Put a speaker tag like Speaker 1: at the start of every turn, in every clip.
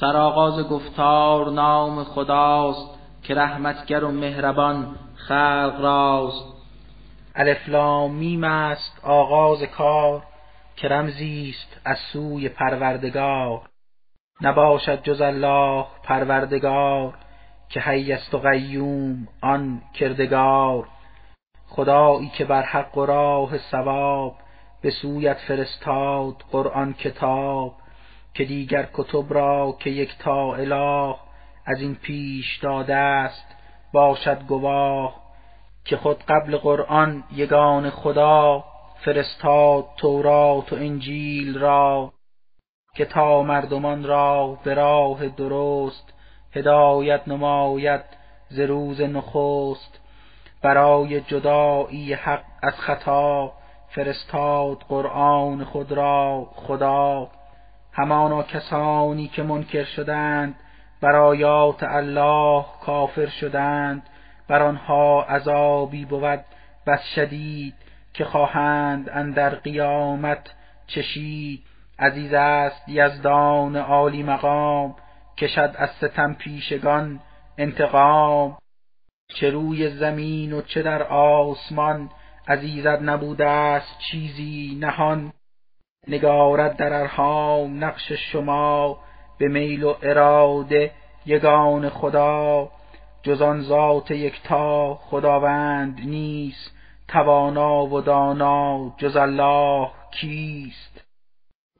Speaker 1: سرآغاز گفتار نام خداست که رحمتگر و مهربان خلق راست. الف لام میم است آغاز کار که رمزی است از سوی پروردگار. نباشد جز الله پروردگار که حی و قیوم آن کردگار. خدایی که بر حق و راه ثواب به سویت فرستاد قرآن کتاب. که دیگر کتب را که یک تا اله از این پیش داده است باشد گواه که خود قبل قرآن یگان خدا فرستاد تورات و انجیل را که تا مردمان را به راه درست هدایت نماید ز روز نخست. برای جدایی حق از خطا فرستاد قرآن خود را خدا. همانا کسانی که منکر شدند بر آیات الله کافر شدند. بر آنها عذابی بود بس شدید که خواهند اندر قیامت چشید. عزیز است یزدان عالی مقام کشد از ستم پیشگان انتقام. چه روی زمین و چه در آسمان از نبوده است چیزی نهان. نگارد در ارحام نقش شما به میل و اراده یگان خدا جز آن ذات یکتا خداوند نیست توانا و دانا جز الله کیست؟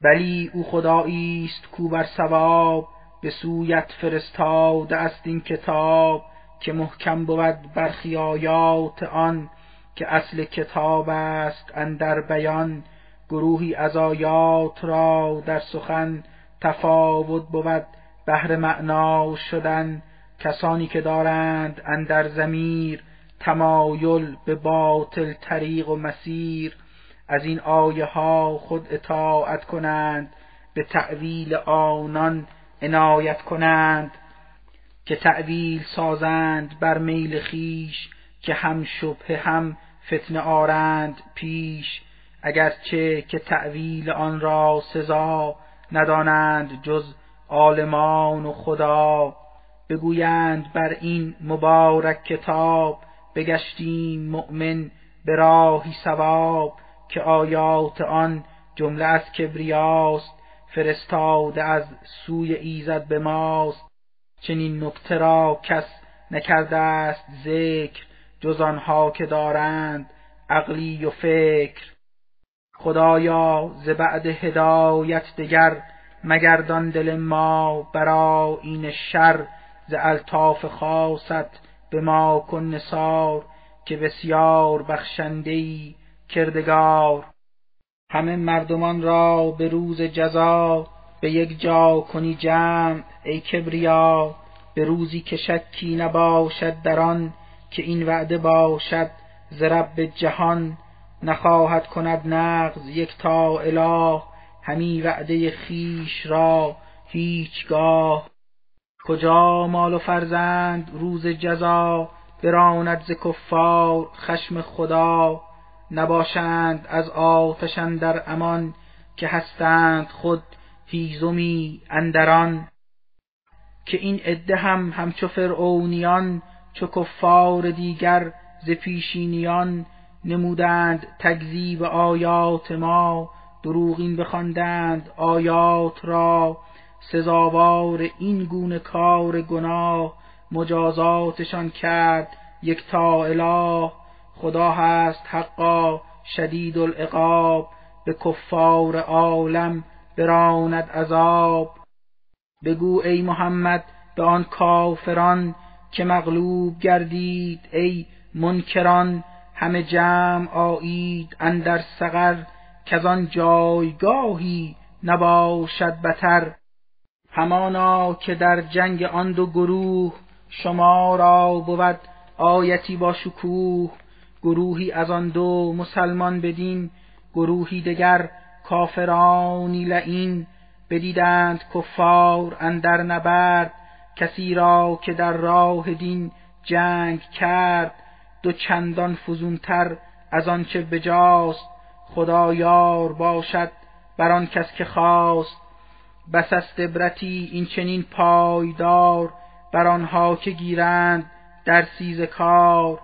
Speaker 1: بلی او خدایی است کو بر ثواب به سویت فرستاده است این کتاب که محکم بود برخی آیات آن که اصل کتاب است اندر بیان. گروهی از آیات را در سخن تفاوت بود بهر معنا شدن. کسانی که دارند اندر زمیر تمایل به باطل طریق و مسیر از این آیه ها خود اطاعت کنند به تعویل آنان عنایت کنند که تعویل سازند بر میل خیش که هم شبه هم فتنه آرند پیش. اگرچه که تعویل آن را سزا ندانند جز عالمان و خدا بگویند بر این مبارک کتاب بگشتیم مؤمن به راهی ثواب که آیات آن جمله از کبریاست فرستاده از سوی ایزد به ماست. چنین نکته را کس نکرده است ذکر جز آنها که دارند عقلی و فکر. خدایا ز بعد هدایت دگر مگردان دل ما برا این شر ز الطاف خاصت به ما کن نثار که بسیار بخشنده کردگار. همه مردمان را به روز جزا به یک جا کنی جمع ای کبریا به روزی که شکی نباشد در آن که این وعده باشد ز رب جهان. نخواهد کند نقض یک تا اله همی وعده خیش را هیچگاه. کجا مال و فرزند روز جزا براند ز کفار خشم خدا؟ نباشند از آتش در امان که هستند خود هیزمی اندران. که این عده هم همچو فرعونیان چو کفار دیگر ز پیشینیان نمودند تکذیب آیات ما دروغین بخواندند آیات را. سزاوار این گونه کار گناه مجازاتشان کرد یک تا اله. خدا هست حقا شدید العقاب به کفار عالم براند عذاب. بگو ای محمد به آن کافران که مغلوب گردید ای منکران همه جمع آیید اندر سقر که آن جایگاهی نباشد بتر. همانا که در جنگ آن دو گروه شما را بود آیتی با شکوه. گروهی از آن دو مسلمان بدین گروهی دگر کافرانی لعین. بدیدند کفار اندر نبرد کسی را که در راه دین جنگ کرد دو چندان فزونتر از آنچه بجاست خدا یار باشد بر آن کس که خواست. بس است عبرتی این چنین پایدار بر آنها که گیرند در سیز کار.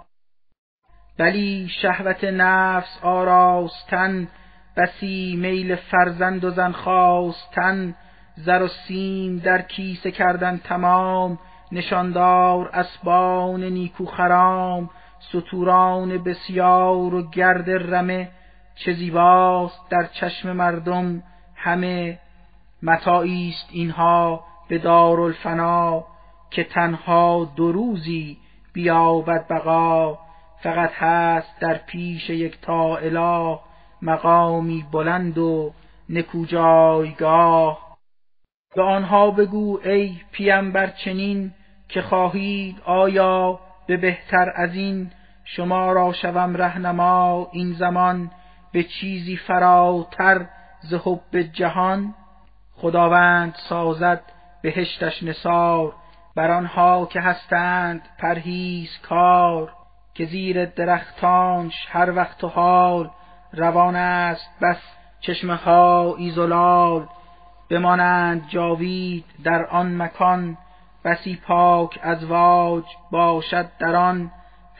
Speaker 1: بلی شهوت نفس آراستن بسی میل فرزند و زن خواستن زر و سیم در کیسه کردن تمام نشاندار اسبان نیکو خرام. ستوران بسیار و گرد رمه چه زیباست در چشم مردم همه. متاعی است اینها به دارالفنا که تنها دو روزی بیابد بقا. فقط هست در پیش یک تا اله مقامی بلند و نکو جایگاه به آنها بگو ای پیامبر چنین که خواهید آیا به بهتر از این شما را شوم رهنما این زمان به چیزی فراتر ز حب جهان. خداوند سازد بهشتش نثار بر آنها که هستند پرهیز کار که زیر درختانش هر وقت و حال روان است بس چشمه ها ایزولال. بمانند جاوید در آن مکان بسی پاک از واج باشد در آن.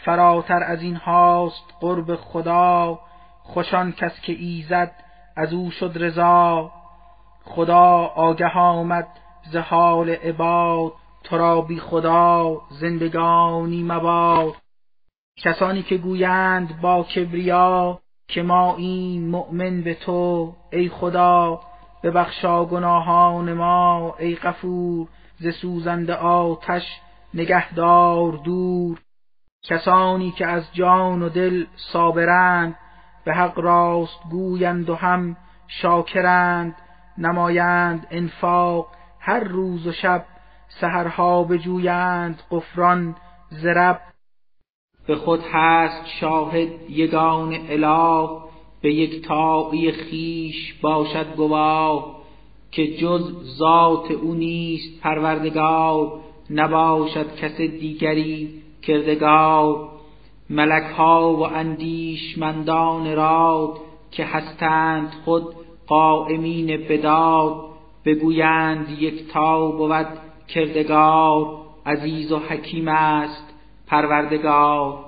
Speaker 1: فراتر از این هاست قرب خدا. خوشان کس که ایزد از او شد رضا. خدا آگه آمد ز حال عباد. تو را بی خدا زندگانی مباد. کسانی که گویند با کبریا که ما این مؤمن به تو ای خدا. ببخشا گناهان ما ای غفور. ز سوزنده آتش نگهدار دور. کسانی که از جان و دل صابرند به حق راست گویند و هم شاکرند نمایند انفاق. هر روز و شب سهرها بجویند قفران زرب به خود هست شاهد یگان اله به یک تاقی خیش باشد گواه. که جز ذات او نیست پروردگار نباشد کس دیگری کردگار. ملک ها و اندیشمندان راد که هستند خود قائمین بداد بگویند یک تا بود کردگار. عزیز و حکیم است پروردگار.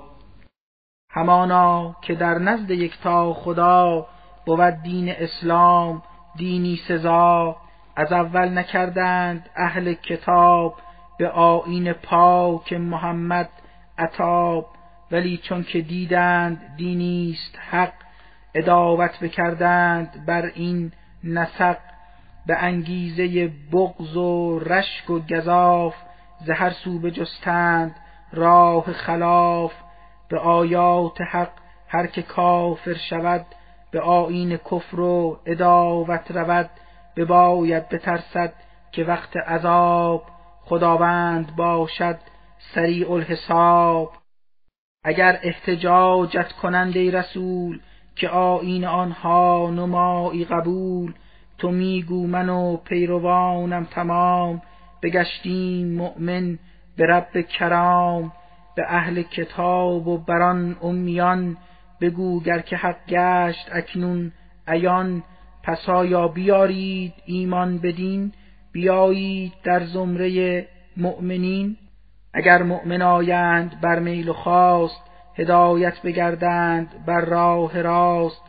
Speaker 1: همانا که در نزد یکتا خدا بود دین اسلام دینی سزا از اول نکردند اهل کتاب به آیین پاک محمد عطاب. ولی چون که دیدند دینیست حق اداوت بکردند بر این نسق. به انگیزه بغض و رشک و گذاف زهر سو بجستند راه خلاف. به آیات حق هر که کافر شود به آیین کفر و اداوت رود بباید بترسد که وقت عذاب خداوند باشد سریع الحساب. اگر احتجاجت کنند ای رسول که آیین آنها نمایی قبول تو میگو من و پیروانم تمام بگشتیم مؤمن به رب کرام به اهل کتاب و بران امیان بگو گر که حق گشت اکنون عیان پس آیا بیارید ایمان بدین بیایید در زمره مؤمنین. اگر مؤمن آیند بر میل و خواست هدایت بگردند بر راه راست.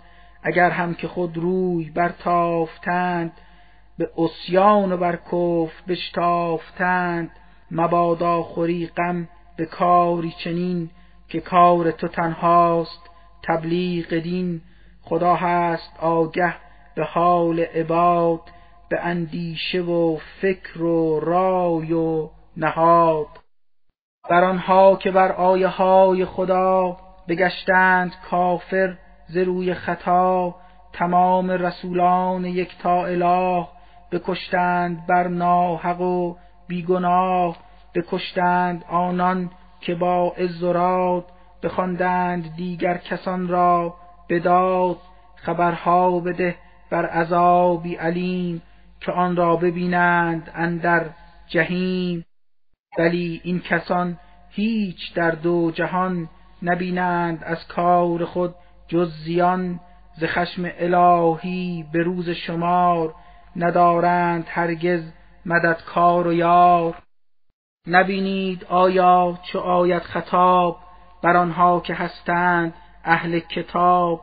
Speaker 1: اگر هم که خود روی برتافتند به اسیان و بر کفر بشتافتند مبادا خوری غم به کاری چنین که کار تو تنهاست. تبلیغ دین خدا هست آگه به حال عباد به اندیشه و فکر و رای و نهاد. بر آنها که بر آیه های خدا بگشتند کافر ز روی خطا تمام رسولان یکتا اله بکشتند بر ناحق و بیگناه بکشتند آنان که با عز و راد بخواندند دیگر کسان را بداد خبرها بده بر عذابی علیم که آن را ببینند اندر جهیم. ولی این کسان هیچ در دو جهان نبینند از کار خود جز زیان. ز خشم الهی به روز شمار ندارند هرگز مددکار و یار. نبینید آیا چو آید خطاب؟ بر آنها که هستند اهل کتاب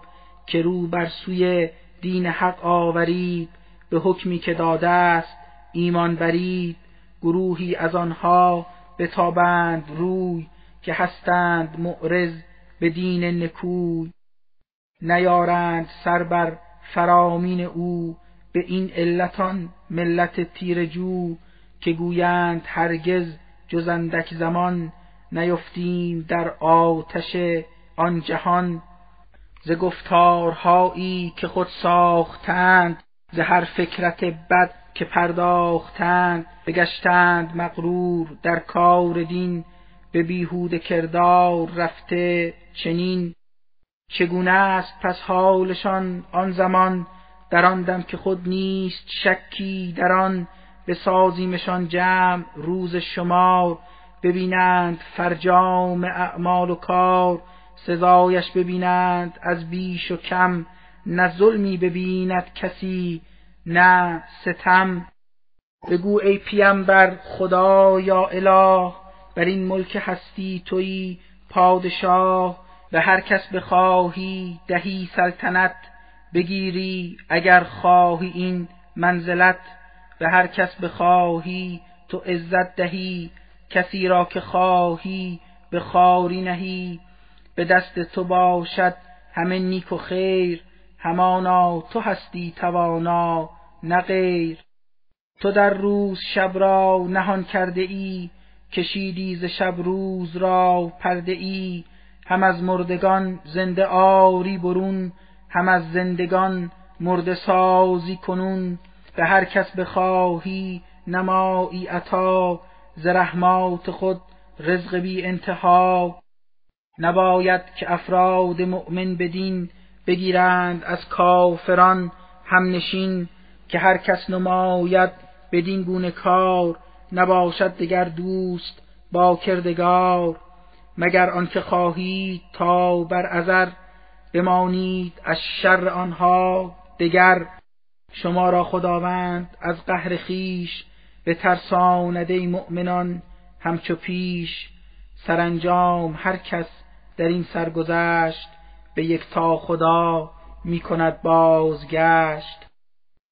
Speaker 1: که رو بر سوی دین حق آورید به حکمی که داده است ایمان برید گروهی از آنها بتابند روی که هستند معرض به دین نکوی. نیارند سر بر فرامین او به این علتان ملت تیرجو که گویند هرگز جز اندک زمان نیفتیم در آتش آن جهان ز گفتارهایی که خود ساختند ز هر فکرت بد که پرداختند بگشتند مغرور در کار دین به بیهود کردار رفته چنین. چگونه است پس حالشان آن زمان؟ در آن دم که خود نیست شکی در آن بسازیمشان جمع روز شمار. ببینند فرجام اعمال و کار سزایش ببینند از بیش و کم نه ظلمی ببیند کسی نه ستم. بگو ای بر خدا یا اله بر این ملک هستی توی پادشاه به هر کس بخواهی دهی سلطنت بگیری اگر خواهی این منزلت به هر کس بخواهی تو عزت دهی کسی را که خواهی به خاری نهی. به دست تو باشد همه نیک و خیر همانا تو هستی توانا نه غیر. تو در روز شب را نهان کرده ای کشیدی ز شب روز را پرده ای. هم از مردگان زنده آری برون هم از زندگان مرده سازی کنون. به هر کس بخواهی نمایی عطا ز رحمات خود رزق بی انتها. نباید که افراد مؤمن بدین بگیرند از کافران هم نشین که هر کس نماید بدین گونه کار. نباشد دگر دوست با کردگار. مگر آنکه خواهید تا بر ازر بمانید از شر آنها دگر. شما را خداوند از قهر خیش به ترسانده مؤمنان همچو پیش سرانجام هر کس در این سرگذشت به یک تا خدا می کند بازگشت.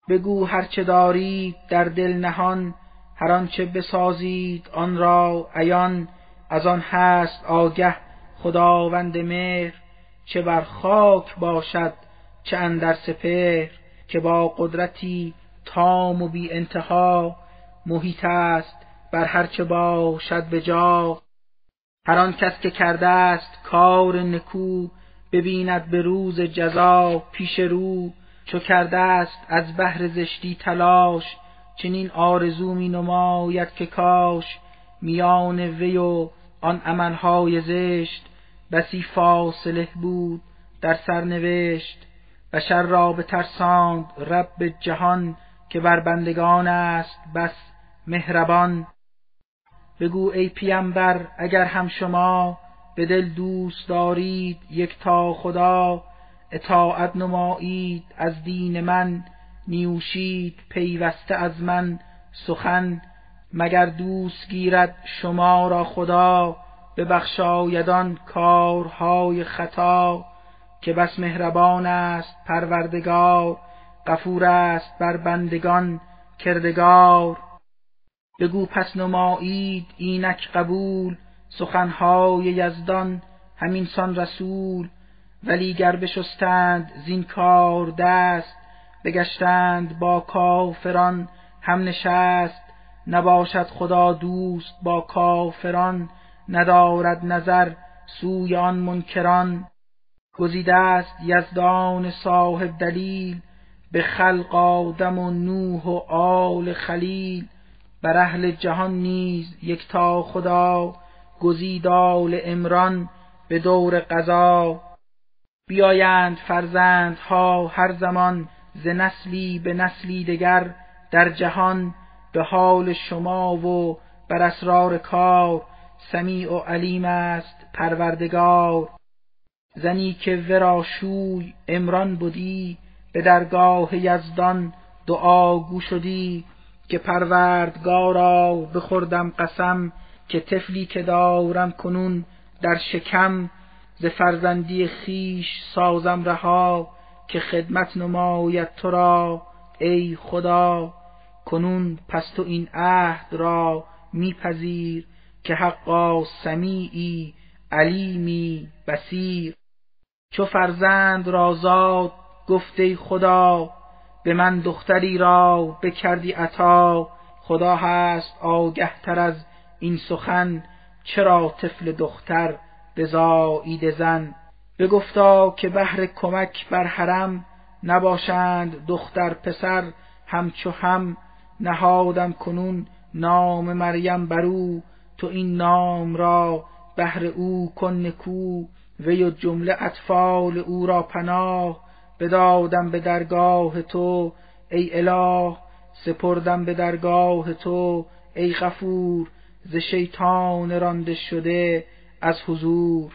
Speaker 1: بگو هرچه دارید در دل نهان هر آنچه بسازید آن را عیان. از آن هست آگه خداوند مهر چه بر خاک باشد چه اندر سپهر که با قدرتی تام و بی انتها محیط است بر هرچه باشد به جا. هر آن کس که کرده است کار نکو ببیند به روز جزا پیش رو. چو کرده است از بهر زشتی تلاش چنین آرزو می نماید که کاش. میان وی و آن عملهای زشت بسی فاصله بود در سرنوشت. بشر را به ترساند رب جهان که بر بندگان است بس. مهربان بگو ای پیامبر اگر هم شما به دل دوست دارید یک تا خدا اطاعت نمایید از دین من نیوشید پیوسته از من سخن مگر دوست گیرد شما را خدا؟ ببخشایدان کارهای خطا که بس مهربان است پروردگار غفور است بر بندگان کردگار. بگو پس نمایید اینک قبول سخنهای یزدان همین سان رسول. ولی گر بشستند زین کار دست بگشتند با کافران هم نشست. نباشد خدا دوست با کافران ندارد نظر سوی آن منکران. گزیده است یزدان صاحب دلیل به خلق آدم و نوح و آل خلیل. بر اهل جهان نیز یکتا خدا گزید آل عمران به دور قضا. بیایند فرزندها هر زمان ز نسلی به نسلی دگر در جهان به حال شما و بر اسرار کار سمیع و علیم است پروردگار. زنی که ورا شوی امران بودی به درگاه یزدان دعا گو شدی. که پروردگارا بخوردم قسم که طفلی که دارم کنون در شکم ز فرزندی خیش سازم رها که خدمت نماید تو را ای خدا. کنون پس تو این عهد را میپذیر که حقا سمیعی علیمی بسیر چو فرزند را زاد گفته خدا به من دختری را بکردی عطا خدا هست آگه تر از این سخن چرا طفل دختر بزایید زن؟ بگفتا که بهر کمک بر حرم نباشند دختر پسر همچو هم نهادم کنون نام مریم برو تو این نام را بهر او کن نکو وی و جمله اطفال او را پناه. بدادم به درگاه تو ای اله سپردم به درگاه تو ای غفور ز شیطان رانده شده از حضور.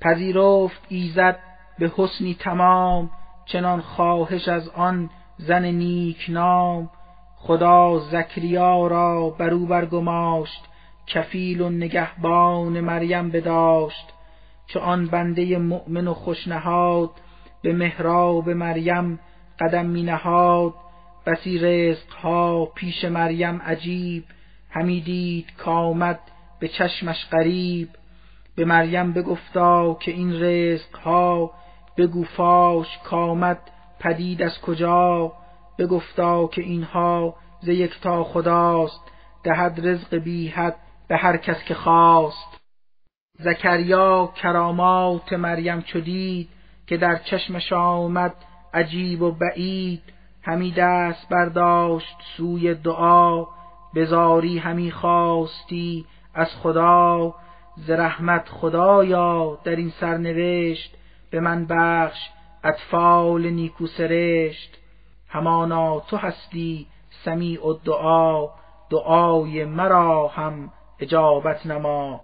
Speaker 1: پذیرفت ایزد به حسنی تمام چنان خواهش از آن زن نیک نام. خدا زکریا را برو برگماشت کفیل و نگهبان مریم بداشت. چو آن بنده مؤمن و خوشنهاد به محراب مریم قدم می نهاد بسی رزقها پیش مریم عجیب. همی دید کامد به چشمش قریب به مریم بگفتا که این رزقها بگو فاش کامد پدید از کجا. بگفتا که اینها ز یکتا خداست. دهد رزق بی حد به هر کس که خواست. زکریا کرامات مریم چو دید. که در چشمش آمد عجیب و بعید همی دست برداشت سوی دعا بزاری همی خواستی از خدا. ز رحمت خدایا در این سرنوشت به من بخش اطفال نیکو سرشت. همانا تو هستی سمیع و دعا دعای مرا هم اجابت نما.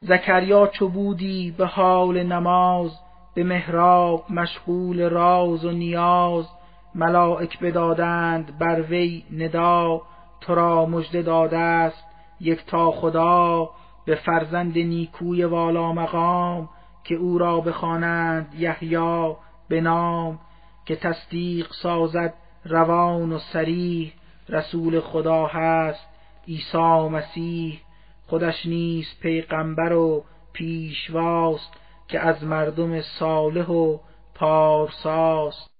Speaker 1: زکریا چو بودی به حال نماز به محراب مشغول راز و نیاز ملائک بدادند بر وی ندا تو را مژده داده است یکتا خدا به فرزند نیکوی والا مقام که او را بخوانند یحیی به نام که تصدیق سازد روان و سریح رسول خدا هست عیسی مسیح خودش نیز پیغمبر و پیشواست که از مردم صالح و پارساست.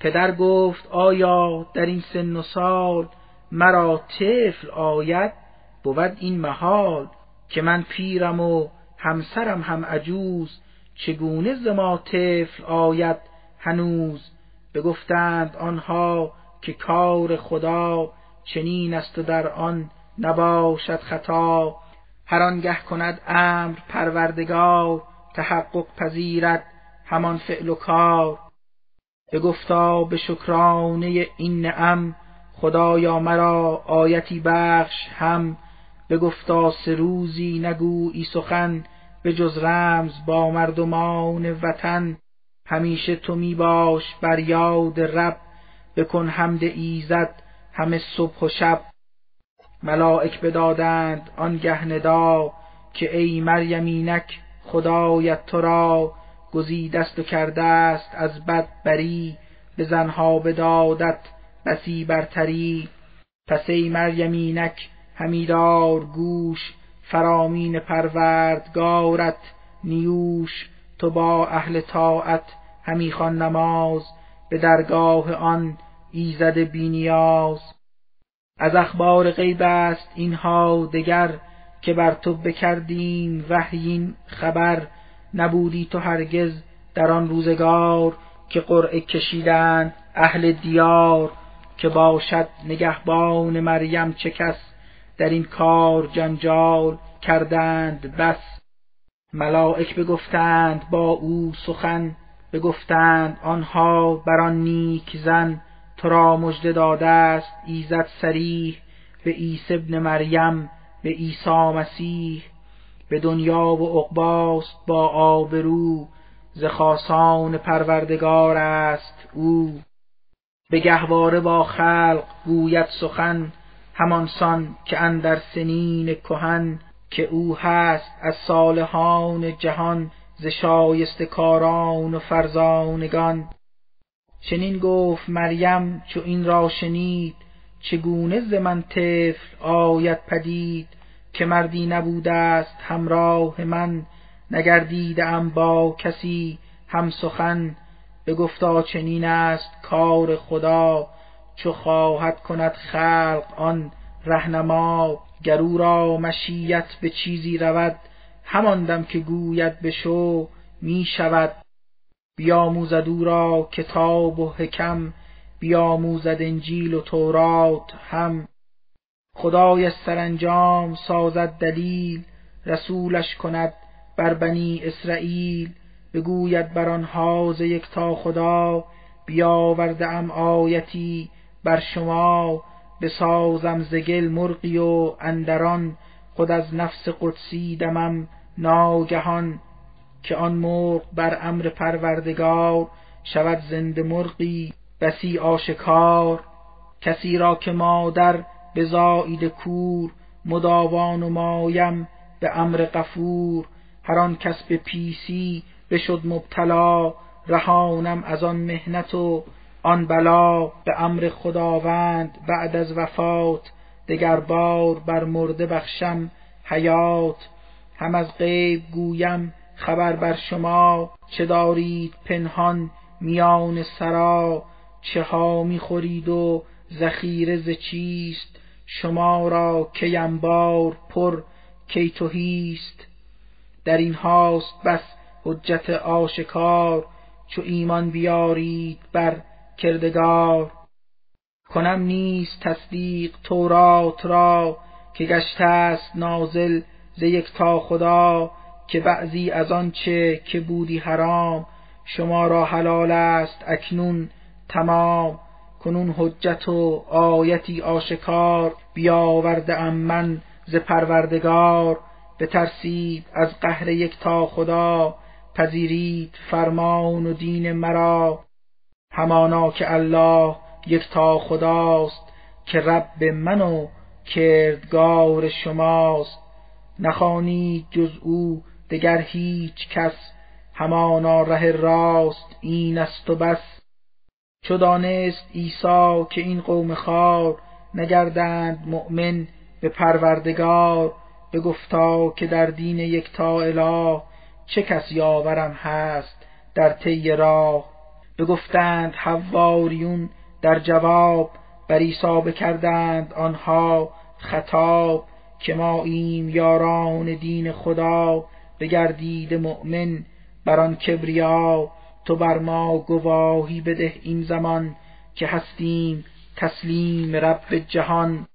Speaker 1: پدر گفت آیا در این سن و سال مرا طفل آید؟ بود این محال که من پیرم و همسرم هم عجوز چگونه ز ما طفل آید هنوز؟ بگفتند آنها که کار خدا چنین است و در آن نباشد خطا. هر آنگه کند امر پروردگار تحقق پذیرد همان فعل و کار. بگفتا به شکرانه این نعم خدایا مرا آیتی بخش هم. بگفتا سه روزی نگویی سخن به جز رمز با مردمان وطن. همیشه تو می باش بر یاد رب بکن حمد ایزد همه صبح و شب. ملائک بدادند آنگه ندا که ای مریم اینک خدایت تو را گزیدست و کرده است از بد بری به زنها بدادت بسی برتری. پس ای مریم اینک همی دار گوش فرامین پروردگارت نیوش. تو با اهل طاعت همی خوان نماز به درگاه آن ایزد بینیاز از اخبار غیب است اینها دگر که بر تو بکردیم وحیین خبر نبودی تو هرگز در آن روزگار که قرعه کشیدند اهل دیار که باشد نگهبان مریم چه کس در این کار جنجال کردند بس. ملائک بگفتند با او سخن بگفتند آنها بر آن نیک زن تو را مژده داده است ایزد سریح به عیسی ابن مریم. به عیسی مسیح به دنیا و عقباست با آبرو ز خاصان پروردگار است او. به گهواره با خلق گوید سخن همانسان که اندر سنین کهن که او هست از صالحان جهان ز شایسته کاران و فرزانگان. چنین گفت مریم چو این را شنید چگونه ز من طفل آید پدید که مردی نبوده است همراه من نگردیده ام با کسی هم سخن بگفتا چنین است کار خدا چو خواهد کند خلق آن رهنما. گر او را مشیت به چیزی رود همان دم که گوید بشو می شود بیاموزد او را کتاب و حکم بیاموزد انجیل و تورات هم. خدای سرانجام سازد دلیل رسولش کند بر بنی اسرائیل. بگوید بر آنها ز یکتا خدا بیاورده ام آیتی بر شما. بسازم ز گل مرغی و اندران خود از نفس قدسی دمم ناگهان. که آن مرغ بر امر پروردگار شود زنده مرغی. بسی آشکار کسی را که مادر بزایید کور مداوان و به امر غفور. هر آن کس به پیسی بشد مبتلا رهانم از آن مهنت و آن بلا به امر خداوند بعد از وفات. دگر بار بر مرده بخشم حیات. هم از غیب گویم خبر بر شما چه دارید پنهان میان سرا؟ چه ها می‌خورید و ذخیره ز چیست؟ شما را کی انبار پر کی تهیست در این هاست بس حجت آشکار چو ایمان بیارید بر کردگار. کنم نیست تصدیق تورات را که گشته است نازل ز یکتا خدا که بعضی از آنچه که بودی حرام شما را حلال است اکنون تمام کنون حجت و آیتی آشکار بیاورده ام من ز پروردگار. بترسید از قهر یکتا خدا پذیرید فرمان و دین مرا. همانا که الله یکتا خداست که رب من و کردگار شماست. نخوانید جز او دگر هیچ کس همانا ره راست این است و بس. چو دانست عیسی که این قوم خار نگردند مؤمن به پروردگار بگفتا که در دین یکتا اله چه کس یاورم هست در طی راه. بگفتند حواریون در جواب بر عیسی بکردند آنها خطاب که ما ایم یاران دین خدا بگردید مؤمن بر آن کبریا. تو بر ما گواهی بده این زمان که هستیم تسلیم رب جهان.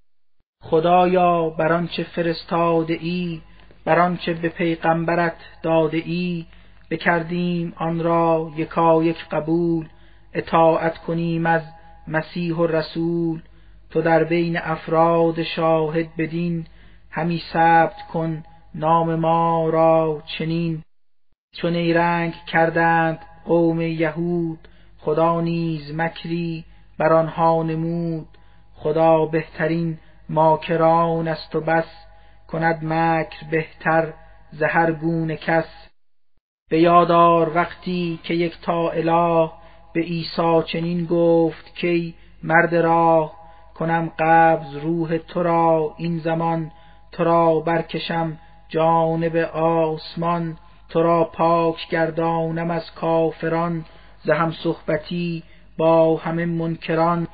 Speaker 1: خدایا بر آنچه فرستاده ای بر آنچه به پیغمبرت داده ای بکردیم آن را یکا یک قبول اطاعت کنیم از مسیح و رسول. تو در بین افراد شاهد بدین همی ثبت کن نام ما را چنین. چون نیرنگ کردند قوم یهود خدا نیز مکری بر آنها نمود. خدا بهترین ماکران است و بس کند مکر بهتر ز هر گونه کس. به یادار وقتی که یک تا اله به عیسی چنین گفت کی مرد راه کنم قبض روح تو را این زمان تو را برکشم جانب آسمان. تو را پاک گردانم از کافران ز هم صحبتی با همه منکران.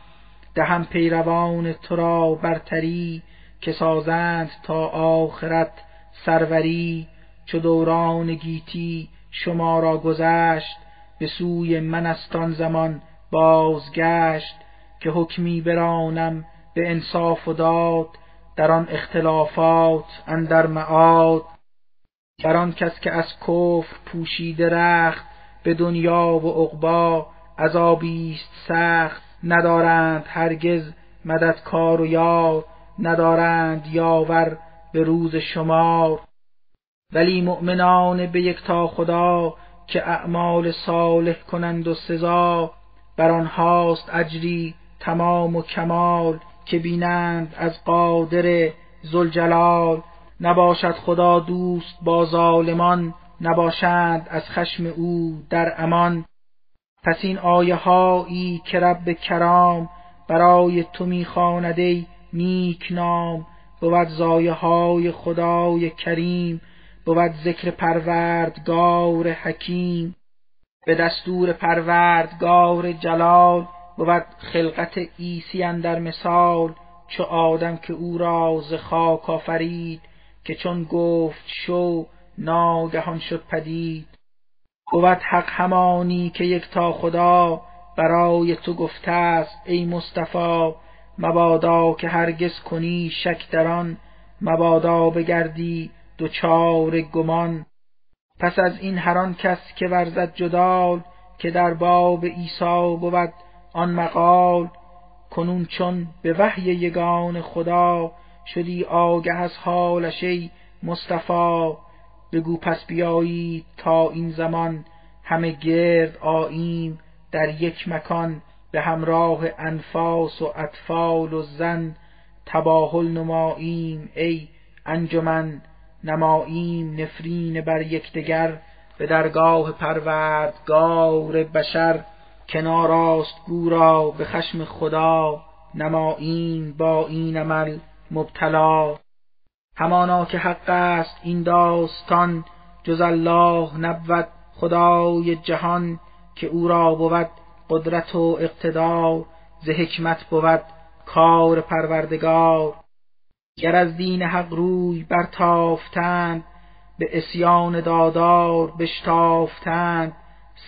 Speaker 1: دهم پیروان تو را برتری که سازند تا آخرت سروری. چو دوران گیتی شما را گذشت به سوی من است آن زمان بازگشت. که حکمی برانم به انصاف و داد در آن اختلافات اندر معاد. بر آن کس که از کفر پوشیده رخت به دنیا و عقبا عذابی است سخت ندارند هرگز مددکار و یار ندارند یاور به روز شمار. ولی مؤمنان به یکتا خدا که اعمال صالح کنند و سزا بر آنهاست اجری تمام و کمال که بینند از قادر زلجلال نباشد خدا دوست با ظالمان نباشند از خشم او در امان. پس این آیه هایی که رب کرام برای تو می‌خواند ای نیک نام بود زایه های خدای کریم بود ذکر پروردگار حکیم. به دستور پروردگار جلال بود خلقت عیسی در مثال چو آدم که او را ز خاک آفرید. که چون گفت شو ناگهان شد پدید. بود حق همانی که یک تا خدا برای تو گفته است ای مصطفی. مبادا که هرگز کنی شک در آن. مبادا بگردی دچار گمان. پس از این هر آن کس که ورزد جدال که در باب عیسی بود آن مقال. کنون چون به وحی یگان خدا شدی آگه از حالش ای مصطفی. بگو پس بیایید تا این زمان همه گرد آییم در یک مکان به همراه انفاس و اطفال و زن تباهل نماییم. ای انجمن نماییم نفرین بر یکدیگر به درگاه پروردگار بشر. کناراست گورا به خشم خدا نماییم با این عمل مبتلا. همانا که حق است این داستان جز الله نبود خدای جهان که او را بود قدرت و اقتدار ز حکمت بود کار پروردگار. گر از دین حق روی برتافتند به اسیان دادار بشتافتند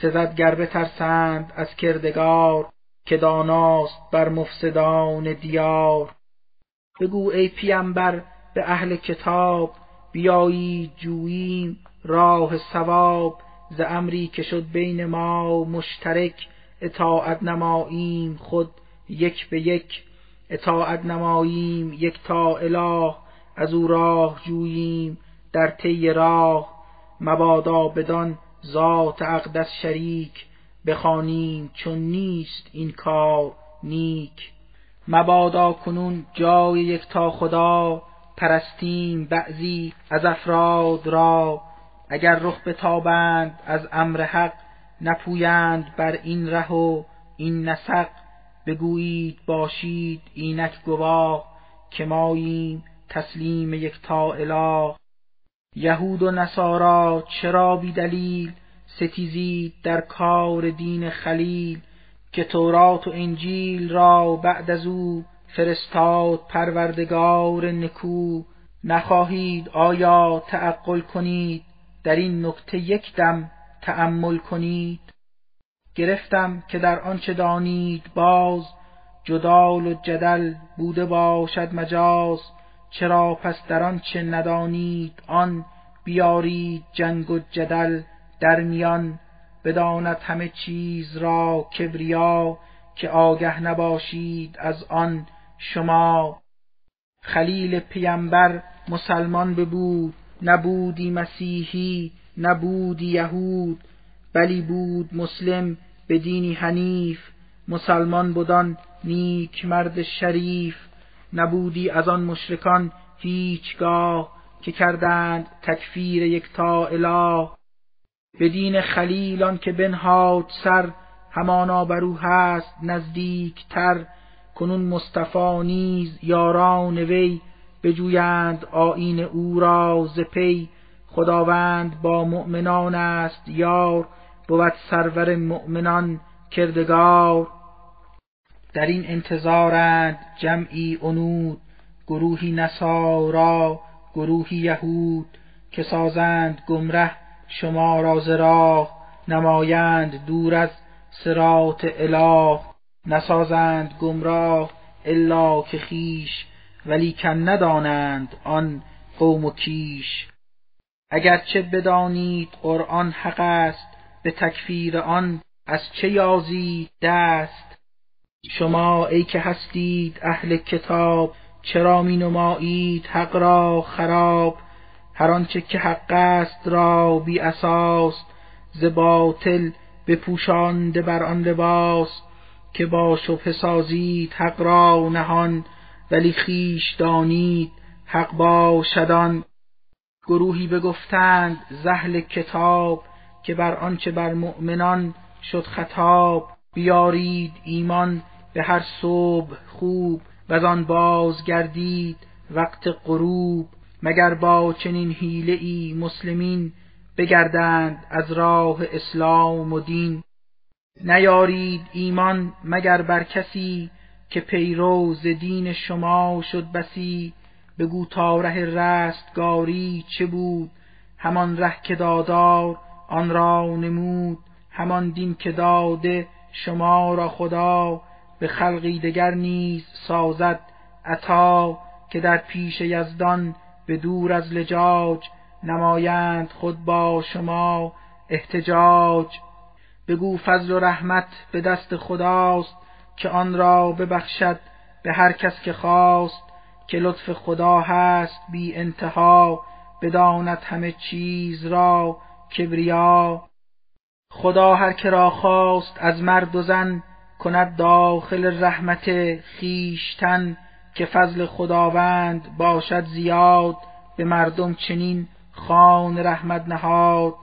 Speaker 1: سزد گر بترسند از کردگار که داناست بر مفسدان دیار. بگو ای پیامبر به اهل کتاب بیایی جوییم راه ثواب ز امری که شد بین ما مشترک اطاعت نماییم خود یک به یک اطاعت نماییم یک تا اله از او راه جوییم در طی راه مبادا بدان ذات اقدس شریک بخوانیم چون نیست این کار نیک مبادا کنون جای یک تا خدا پرستیم بعضی از افراد را. اگر رخ بتابند از امر حق نپویند بر این ره و این نسق. بگویید باشید اینک گواه که ماییم تسلیم یک تا اله. یهود و نصارا چرا بی دلیل ستیزید در کار دین خلیل. که تورات و انجیل را بعد از او فرستاد پروردگار نکو. نخواهید آیا تعقل کنید؟ در این نکته یک دم تأمل کنید. گرفتم که در آنچه دانید باز جدال و جدل بوده باشد مجاز. چرا پس در آنچه ندانید آن بیارید جنگ و جدل در میان. بداند همه چیز را کبریا که آگه نباشید از آن شما. خلیل پیمبر مسلمان ببود نبودی مسیحی نبودی یهود بلی بود مسلم به دینی حنیف. مسلمان بودان نیک مرد شریف نبودی از آن مشرکان هیچگاه که کردند تکفیر یک تا اله. به دین خلیلان که بنهاد سر همانا بر او هست نزدیک تر کنون مصطفی نیز یاران وی بجویند آیین او را ز پی. خداوند با مؤمنان است یار بود سرور مؤمنان کردگار. در این انتظارند جمعی انود گروهی نصارا گروهی یهود که سازند گمره. شما را ز راه نمایند دور از صراط اله نسازند گمراه الا که ولی کن ندانند آن قوم و کیش. اگرچه بدانید قرآن حق است به تکفیر آن از چه یازید دست؟ شما ای که هستید اهل کتاب چرا می نمایید حق را خراب؟ هر آنچه که حق است را بی اساس ز باطل بپوشانده بر آن لباس که با شبه سازید حق را نهان ولی خیش دانید حق باشدان گروهی بگفتند زهل کتاب که بر آنچه بر مؤمنان شد خطاب بیارید ایمان به هر صبح خوب و آن بازگردید وقت غروب. مگر با چنین حیله ای مسلمین بگردند از راه اسلام و دین؟ نیارید ایمان مگر بر کسی که پیرو دین شما شد بسی؟ بگو تا ره رستگاری چه بود؟ همان ره که دادار آن را نمود همان دین که داده شما را خدا. به خلقی دگر نیز سازد عطا که در پیش یزدان به دور از لجاج نمایند خود با شما احتجاج. بگو فضل و رحمت به دست خداست که آن را ببخشد به هر کس که خواست که لطف خدا هست بی انتها بداند همه چیز را کبریا. خدا هر که را خواست از مرد و زن کند داخل رحمت خیشتن که فضل خداوند باشد زیاد به مردم چنین خان رحمت نهاد.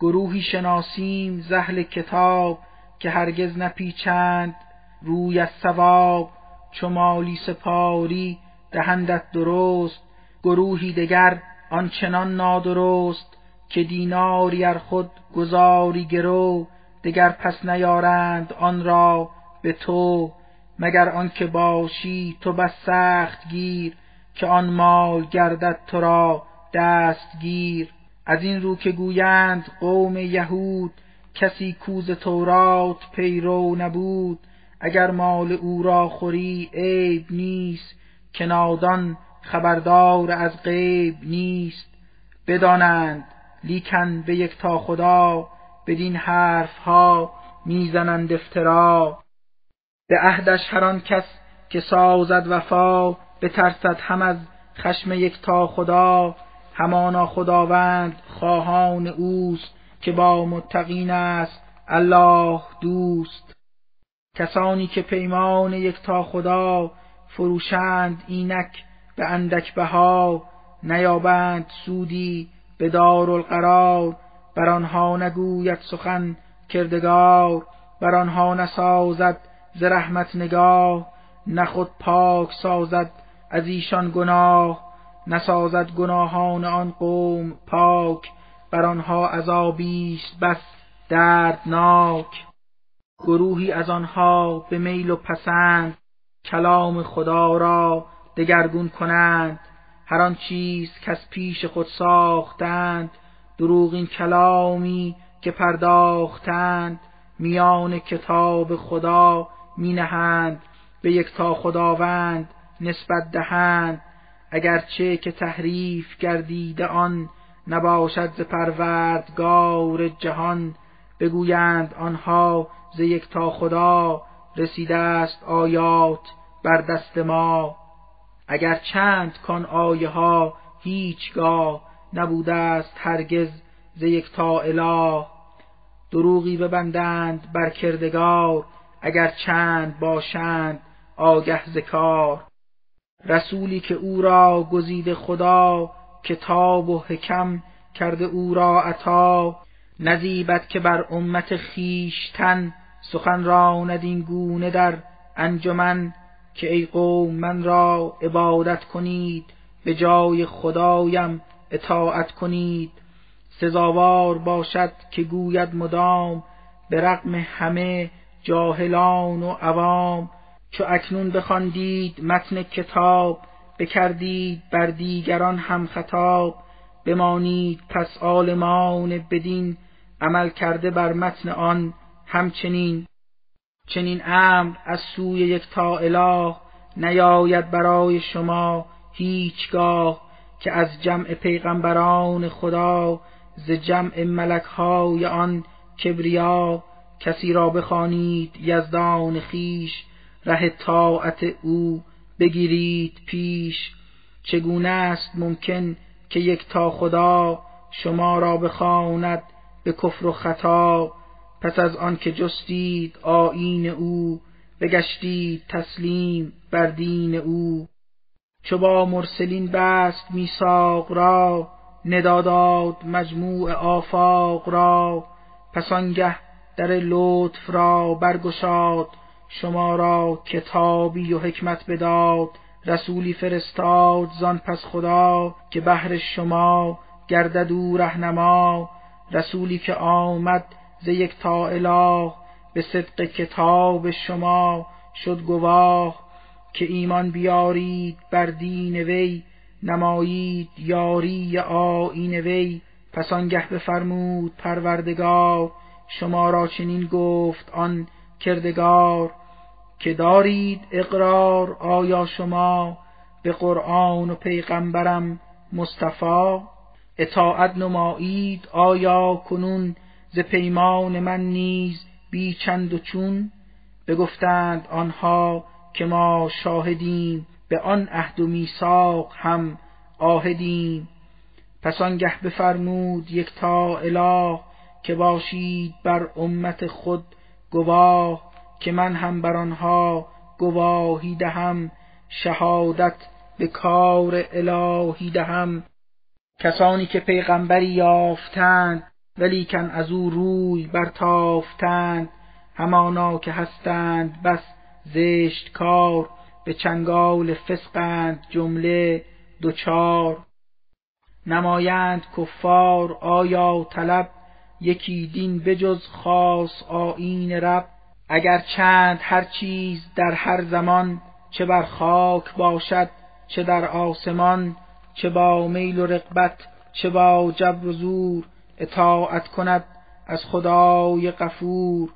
Speaker 1: گروهی شناسیم زهل کتاب که هرگز نپیچند روی از ثواب چو مالی سپاری دهندت درست. گروهی دگر آنچنان نادرست که دیناری ار خود گذاری گرو دگر پس نیارند آن را به تو. مگر آنکه باشی تو بس سخت گیر که آن مال گردد تو را دستگیر از این رو که گویند قوم یهود کسی کوز تورات پیرو نبود. اگر مال او را خوری عیب نیست که نادان خبردار از غیب نیست. بدانند لیکن به یک تا خدا بدین حرف ها می‌زنند افترا. به عهدش هر آن کس که سازد وفا بترسد هم از خشم یک تا خدا همانا خداوند خواهان اوست که با متقین است الله دوست. کسانی که پیمان یک تا خدا فروشند اینک به اندک بها نیابند سودی به دارالقرار. بر آنها نگوید سخن کردگار بر آنها نسازد ز رحمت نگاه نه خود پاک سازد از ایشان گناه نسازد گناهان آن قوم پاک بر آنها عذابیست بس دردناک. گروهی از آنها به میل و پسند کلام خدا را دگرگون کنند. هر آن چیز از پیش خود ساختند دروغین کلامی که پرداختند. میان کتاب خدا می نهند به یک تا خداوند نسبت دهند. اگرچه که تحریف گردیده آن نباشد ز پروردگار جهان بگویند آنها ز یک تا خدا رسیده است آیات بر دست ما. اگر چند کان آیه ها هیچگاه نبوده است هرگز ز یک تا اله. دروغی ببندند بر کردگار اگر چند باشند آگه ز رسولی که او را گزیده خدا کتاب و حکم کرده او را عطا. نزیبد که بر امت خیشتن سخن راند این گونه در انجمن. که ای قوم من را عبادت کنید به جای خدایم اطاعت کنید. سزاوار باشد که گوید مدام به رغم همه جاهلان و عوام چو اکنون بخواندید متن کتاب بکردید بر دیگران هم خطاب بمانید پس عالمان بدین عمل کرده بر متن آن همچنین. چنین امر از سوی یک تا اله نیاید برای شما هیچگاه که از جمع پیغمبران خدا ز جمع ملکهای آن کبریا کسی را بخوانید یزدان خیش ره طاعت او بگیرید پیش. چگونه است ممکن که یک تا خدا شما را بخواند به کفر و خطا؟ پس از آن که جستید آیین او بگشتید تسلیم بر دین او. چو با مرسلین بست میثاق را نداداد مجموع آفاق را. پس آنگه در لطف را برگشاد شما را کتابی و حکمت بداد رسولی فرستاد زان پس خدا که بهر شما گردد او رهنما رسولی که آمد ز یک تا اله به صدق کتاب شما شد گواه که ایمان بیارید بر دین وی نمایید یاری آیین وی پس آنگه بفرمود پروردگار. شما را چنین گفت آن کردگار که دارید اقرار آیا شما به قرآن و پیغمبرم مصطفی؟ اطاعت نمایید آیا کنون ز پیمان من نیز بی چند و چون؟ بگفتند آنها که ما شاهدیم به آن عهد و میثاق هم آهدیم پس آنگه بفرمود یک تا اله که باشید بر امت خود گواه که من هم بر آنها گواهی دهم شهادت به کار الهی دهم. کسانی که پیغمبری یافتند ولیکن از او روی برتافتند. همانا که هستند بس زشت کار به چنگال فسقند جمله دوچار. نمایند کفار آیا طلب یکی دین بجز خاص آیین رب اگر چند هر چیز در هر زمان چه بر خاک باشد چه در آسمان چه با میل و رقبت چه با جبر و زور اطاعت کند از خدای غفور.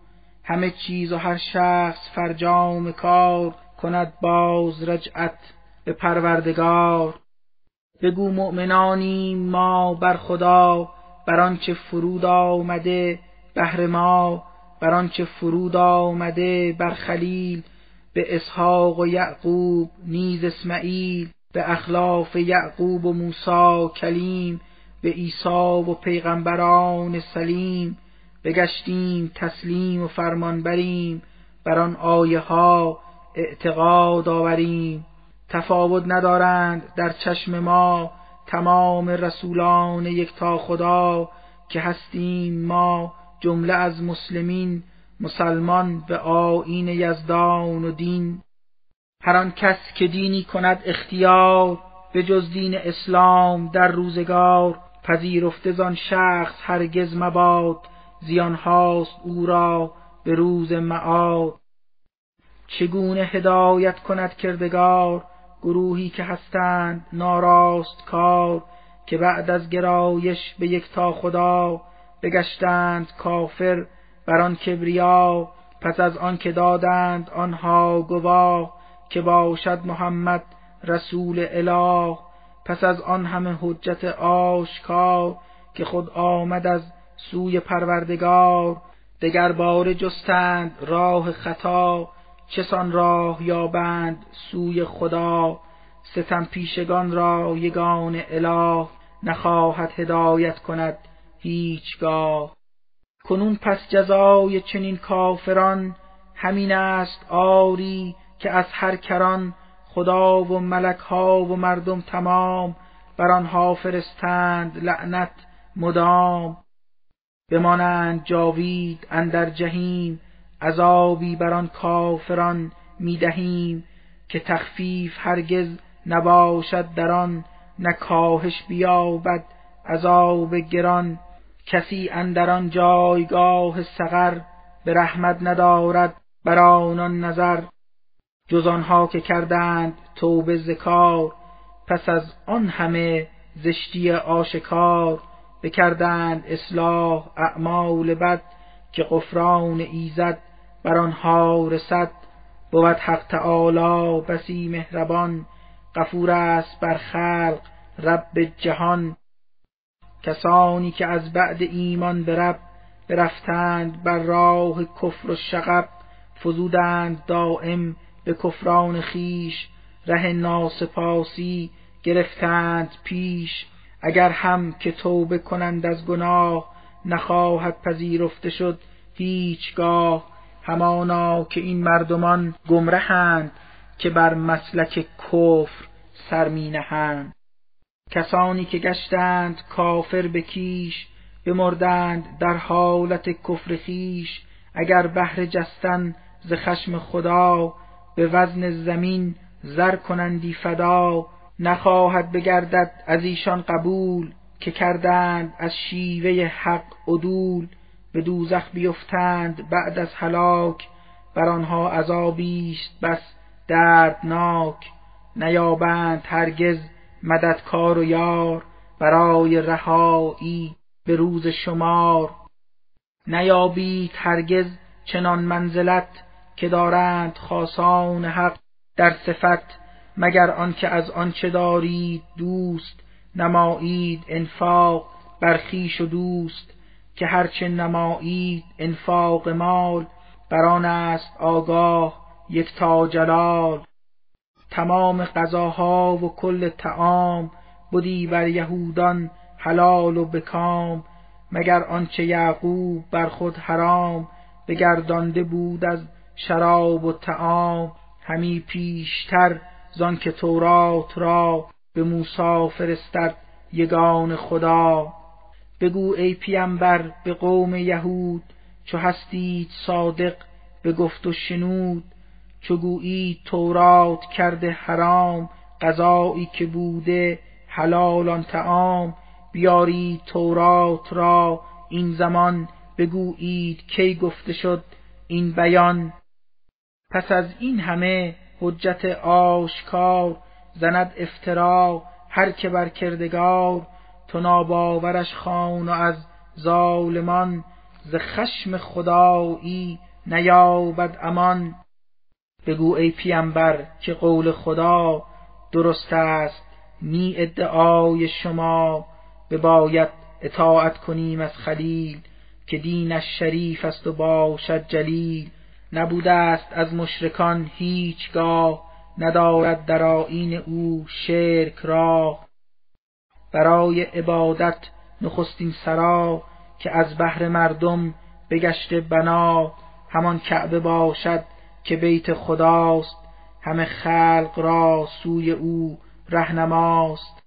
Speaker 1: همه چیز و هر شخص فرجام کار کند باز رجعت به پروردگار. بگو مؤمنانیم ما بر خدا بر آنچه فرود آمده بهر ما بر آنچه فرود آمده بر خلیل به اسحاق و یعقوب نیز اسماعیل به اخلاف یعقوب و موسی کلیم به عیسی و پیغمبران سلیم بگشتیم تسلیم و فرمان بریم بر آن آیه ها اعتقاد آوریم. تفاوت ندارند در چشم ما تمام رسولان یک تا خدا که هستیم ما جمله از مسلمین مسلمان به آیین یزدان و دین. هر آن کس که دینی کند اختیار به جز دین اسلام در روزگار پذیرفته زان شخص هرگز مباد. زیان هاست او را به روز معاد. چگونه هدایت کند کردگار؟ گروهی که هستند ناراست کار که بعد از گرایش به یک تا خدا بگشتند کافر بر آن کبریا پس از آن که دادند آنها گواه که باشد محمد رسول اله پس از آن همه حجت آشکار که خود آمد از سوی پروردگار دگر بار جستند راه خطا چسان راه یابند سوی خدا ستم پیشگان را یگان اله نخواهد هدایت کند هیچگاه. کنون پس جزای چنین کافران همین است آری که از هر کران خدا و ملک ها و مردم تمام بر آنها فرستند لعنت مدام. بمانند جاوید اندر جهیم عذابی بر آن کافران می‌دهیم که تخفیف هرگز نباشد در آن نه کاهش بیابد عذاب گران. کسی اندر آن جایگاه سقر به رحمت ندارد بر آنان نظر. جز آنها که کردند توبه ذکار پس از آن همه زشتی آشکار. بکردند اصلاح اعمال بد که غفران ایزد بر آنها رسد بود حق تعالی بسی مهربان غفور است بر خلق رب جهان. کسانی که از بعد ایمان به رب برفتند بر راه کفر و شغب فزودند دائم به کفران خیش ره ناسپاسی گرفتند پیش. اگر هم که توبه کنند از گناه نخواهد پذیرفته شد هیچگاه. همانا که این مردمان گمرهند که بر مسلک کفر سر می نهند کسانی که گشتند کافر به کیش بمردند در حالت کفر خیش اگر بهر جستن ز خشم خدا به وزن زمین زر کنندی فدا نخواهد بگردد از ایشان قبول که کردند از شیوه حق عدول. به دوزخ بیفتند بعد از هلاک بر آنها عذابی است بس دردناک. نیابند هرگز مددکار و یار برای رهایی به روز شمار. نیابید هرگز چنان منزلت که دارند خاصان حق در صفت مگر آنکه از آنچه دارید دوست نمایید انفاق بر خویش و دوست. که هرچه نمایید انفاق مال بر آن است آگاه یکتا جلال تمام غذاها و کل تعام بودی بر یهودان حلال و بکام. مگر آنچه یعقوب بر خود حرام بگردانده بود از شراب و تعام همی پیشتر که تورات را به موسی فرستد یگان خدا. بگو ای پیامبر به قوم یهود چو هستید صادق به گفت و شنود چو گویی تورات کرده حرام غذایی که بوده حلال آن طعام بیاری تورات را این زمان بگویید کی گفته شد این بیان. پس از این همه حجت آشکار زند افترا هر که بر کردگار تو ناباورش خان و از ظالمان ز خشم خدایی نیابد امان. بگو ای پیامبر که قول خدا درست است نی ادعای شما. بباید اطاعت کنیم از خلیل که دینش شریف است و باشد جلیل. نبوده است از مشرکان هیچگاه ندارد در آیین او شرک را برای عبادت نخستین سرا که از بهر مردم بگشته بنا همان کعبه باشد که بیت خداست همه خلق را سوی او رهنماست.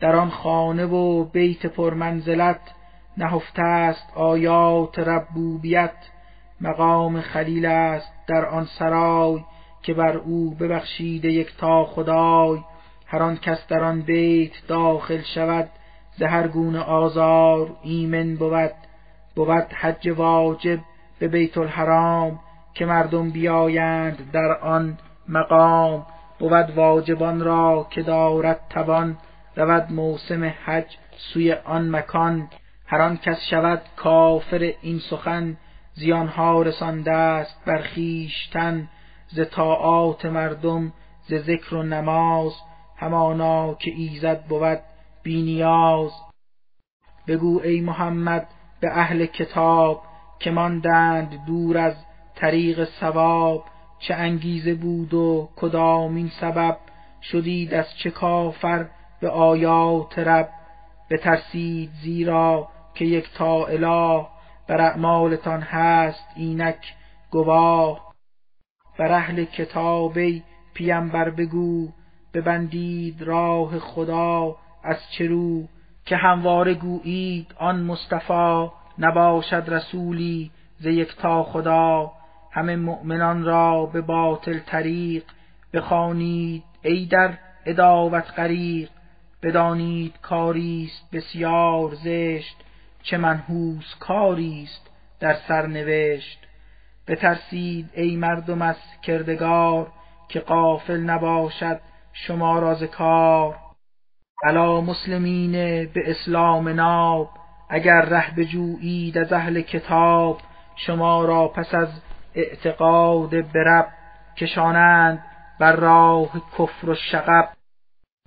Speaker 1: در آن خانه و بیت پرمنزلت نهفته است آیات ربوبیت مقام خلیل است در آن سرای که بر او ببخشیده یک تا خدای. هر آن کس در آن بیت داخل شود ز هر گونه آزار ایمن بود. بود حج واجب به بیت الحرام که مردم بیایند در آن مقام. بود واجبان را که دارد توان رود موسم حج سوی آن مکان. هر آن کس شود کافر این سخن زیانها رسانده است بر خویشتن. ز طاعات مردم ز ذکر و نماز همانا که ایزد بود بینیاز بگو ای محمد به اهل کتاب که ماندند دور از طریق ثواب. چه انگیزه بود و کدامین سبب؟ شدید از چه کافر به آیات رب؟ بترسید زیرا که یک تا اله بر اعمالتان هست اینک گواه. بر اهل کتابی پیامبر بگو ببندید راه خدا از چه که همواره گویید آن مصطفی نباشد رسولی ز یکتا خدا. همه مؤمنان را به باطل طریق بخوانید ای در اداوت غریق. بدانید کاریست بسیار زشت چه منحوس کاریست در سرنوشت. بترسید ای مردم از کردگار که قافل نباشد شما را ز کار. الا مسلمین به اسلام ناب اگر ره بجویید از اهل کتاب شما را پس از اعتقاد برب کشانند بر راه کفر و شغب.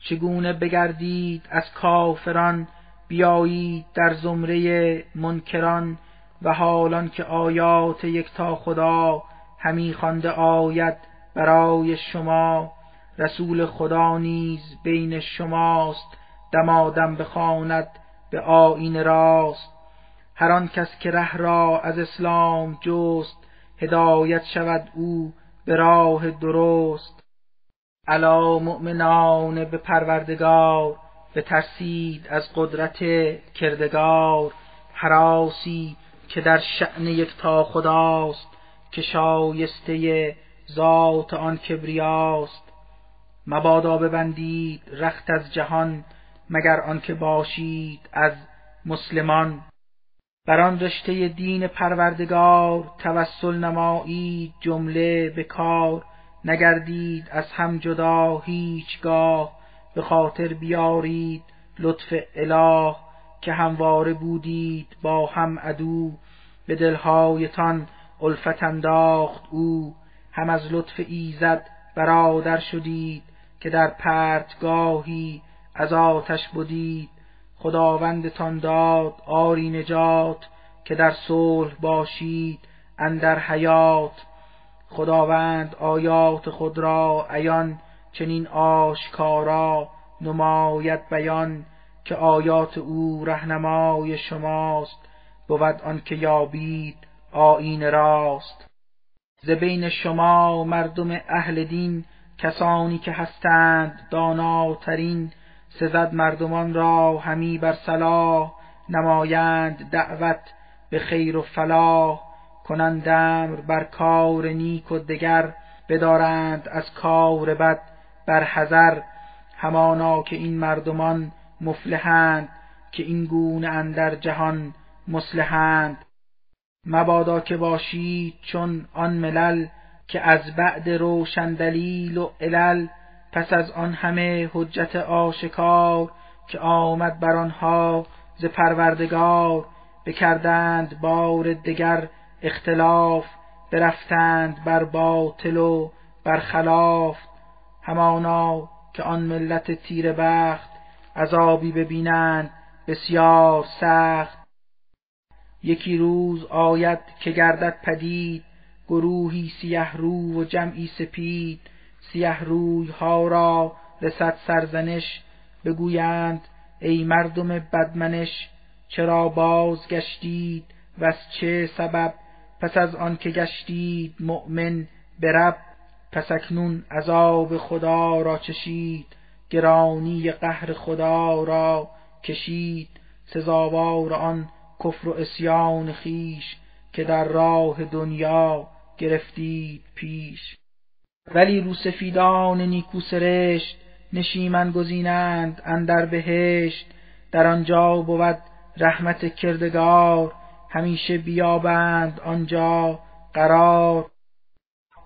Speaker 1: چگونه بگردید از کافران بیایید در زمره منکران و حالان که آیات یکتا خدا همی خوانده آید برای شما. رسول خدا نیز بین شماست دمادم بخواند به آیین راست. هر آن کس که ره را از اسلام جست هدایت شود او به راه درست. علا مؤمنان به پروردگار به ترسید از قدرت کردگار. حراسی که در شعن یکتا خداست که شایسته ذات آن کبریاست. مبادا ببندید رخت از جهان مگر آنکه باشید از مسلمان. بر آن رشته دین پروردگار توسل نمایید جمله به کار. نگردید از هم جدا هیچگاه به خاطر بیارید لطف اله. که همواره بودید با هم عدو به دلهایتان الفت انداخت او. هم از لطف ایزد برادر شدید که در پرتگاهی از آتش بودید خداوندتان داد آری نجات که در صلح باشید اندر حیات. خداوند آیات خود را عیان چنین آشکارا نماید بیان که آیات او رهنمای شماست. بود آنکه یابید آیین راست. ز بین شما مردم اهل دین کسانی که هستند داناترین سزد مردمان را همی بر صلاح نمایند دعوت به خیر و فلاح کنند امر بر کار نیک و دگر بدارند از کار بد بر حذر. همانا که این مردمان مفلحند که این گونه اندر جهان مصلحند. مبادا که باشید چون آن ملل که از بعد روشن دلیل و علل پس از آن همه حجت آشکار که آمد بر آنها ز پروردگار بکردند بار دگر اختلاف برفتند بر باطل و بر خلاف همانا که آن ملت تیر بخت عذابی ببینند بسیار سخت. یکی روز آید که گردد پدید گروهی سیه رو و جمعی سپید سیه روی ها را رسد سرزنش بگویند ای مردم بدمنش چرا باز گشتید و از چه سبب؟ پس از آن که گشتید مؤمن برب پس اکنون عذاب خدا را چشید گرانی قهر خدا را کشید سزاوار آن کفر و اسیان خیش که در راه دنیا گرفتید پیش. ولی روسفیدان نیکو سرشت نشیمن گزینند اندر بهشت. در آنجا بود رحمت کردگار همیشه بیابند آنجا قرار.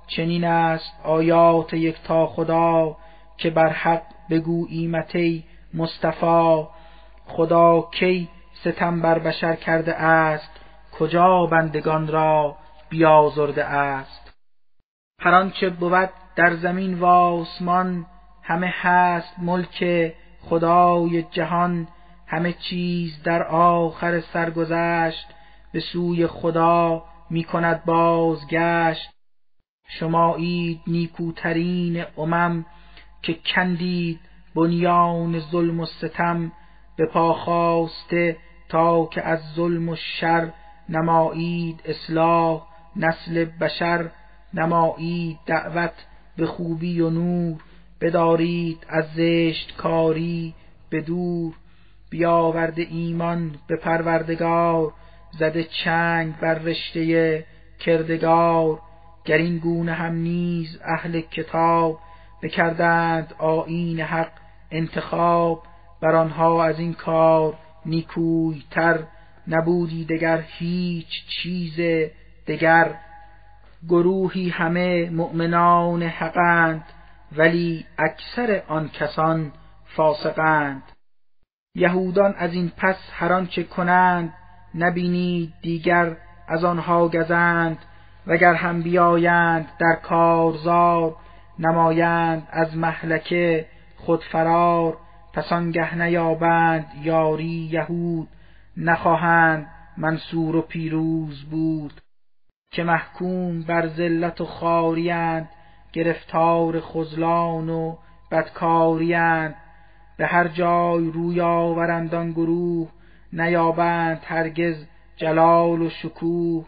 Speaker 1: چنین است آیات یکتا خدا که بر حق بگو ایمتی مصطفی. خدا کی ستم بر بشر کرده است کجا بندگان را بیازرده است. هر آنچه بود در زمین و آسمان همه هست ملک خدای جهان همه چیز در آخر سرگذشت به سوی خدا می کند بازگشت. شمایید نیکوترین امم که کندید بنیان ظلم و ستم به پا خواسته تا که از ظلم و شر نمایید اصلاح. نسل بشر نمایید دعوت به خوبی و نور بدارید از زشت کاری به دور. بیاورده ایمان به پروردگار زده چنگ بر رشته کردگار. گر این گونه هم نیز اهل کتاب بکردند آیین حق انتخاب بر آنها از این کار نیکویتر نبودی دگر هیچ چیز دگر گروهی همه مؤمنان حقند ولی اکثر آن کسان فاسقند. یهودان از این پس هر آنچه کنند نبینید دیگر از آنها گزند وگر هم بیایند در کارزار نمایند از محلکه خود فرار پس آنگه نیابند یاری یهود نخواهند منصور و پیروز بود. که محکوم بر ذلت و خاریند گرفتار خزلان و بدکاریند. به هر جای روی آورند آن گروه نیابند هرگز جلال و شکوه.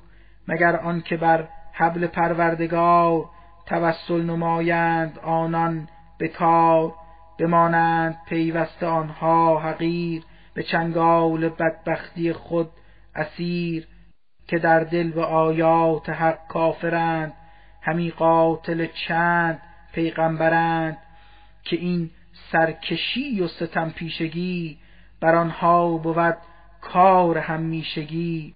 Speaker 1: مگر آنکه بر حبل پروردگار توسل نمایند آنان به کار. بمانند پیوسته آنها حقیر به چنگال بدبختی خود اسیر. که در دل به آیات حق کافرند همی قاتل چند پیغمبرند که این سرکشی و ستم پیشگی بر آنها بود کار همیشگی.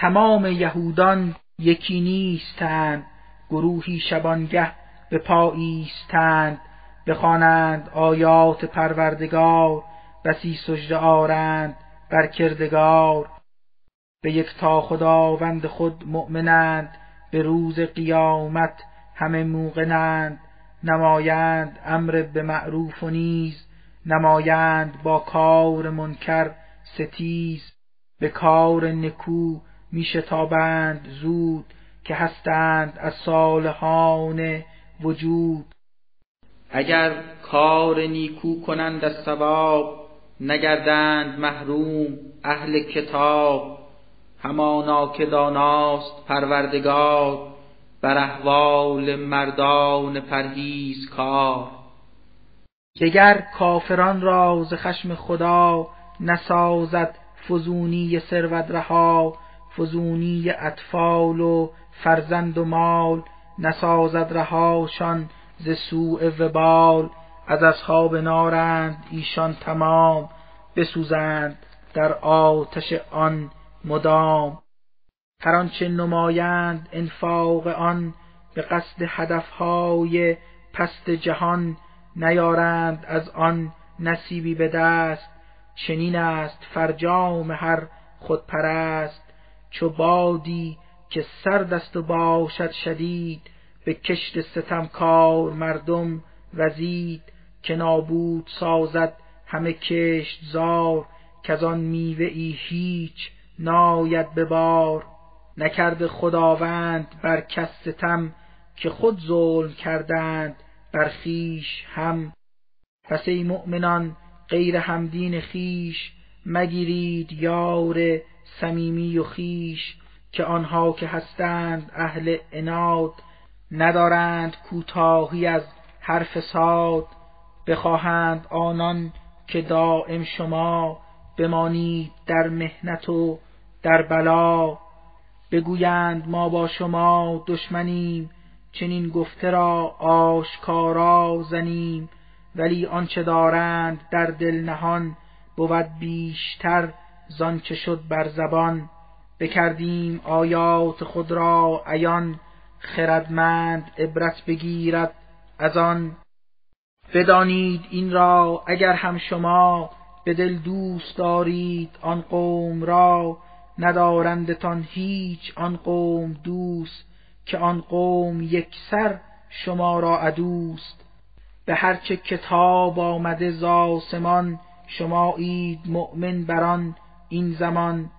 Speaker 1: تمام یهودان یکی نیستند گروهی شبانگه به پا ایستند بخوانند آیات پروردگار بسی سجده آرند بر کردگار. به یک تا خداوند خود مؤمنند به روز قیامت همه موقنند نمایند امر به معروف و نیز نمایند با کار منکر ستیز به کار نکو میشتابند زود که هستند از صالحان وجود.
Speaker 2: اگر کار نیکو کنند از ثواب نگردند محروم اهل کتاب. همانا که داناست پروردگار بر احوال مردان پرهیز کار
Speaker 1: دگر کافران را ز خشم خدا نسازد فزونی ثروت رها فزونی اطفال و فرزند و مال نسازد رهاشان ز سوء وبال. از اصحاب نارند ایشان تمام بسوزند در آتش آن مدام. هر آنچه نمایند انفاق آن به قصد هدفهای پست جهان نیارند از آن نصیبی به دست. چنین است فرجام هر خودپرست. چو بادی که سرد است و باشد شدید به کشت ستمکار مردم وزید. که نابود سازد همه کشت زار که آن میوه ای هیچ ناید به بار نکرد خداوند بر کس ستم که خود ظلم کردند بر خویش هم. پس ای مؤمنان غیر همدین خیش مگیرید یار صمیمی و خیش که آنها که هستند اهل اناد ندارند کوتاهی از هر فساد بخواهند آنان که دائم شما بمانید در محنت و در بلا. بگویند ما با شما دشمنیم چنین گفته را آشکارا زنیم. ولی آنچه دارند در دل نهان بود بیشتر زانچه شد بر زبان. بکردیم آیات خود را عیان خردمند عبرت بگیرد از آن. بدانید این را اگر هم شما به دل دوست دارید آن قوم را ندارندتان هیچ آن قوم دوست که آن قوم یکسر شما را عدوست. به هرچه کتاب آمده ز آسمان شمایید مؤمن بر آن این زمان.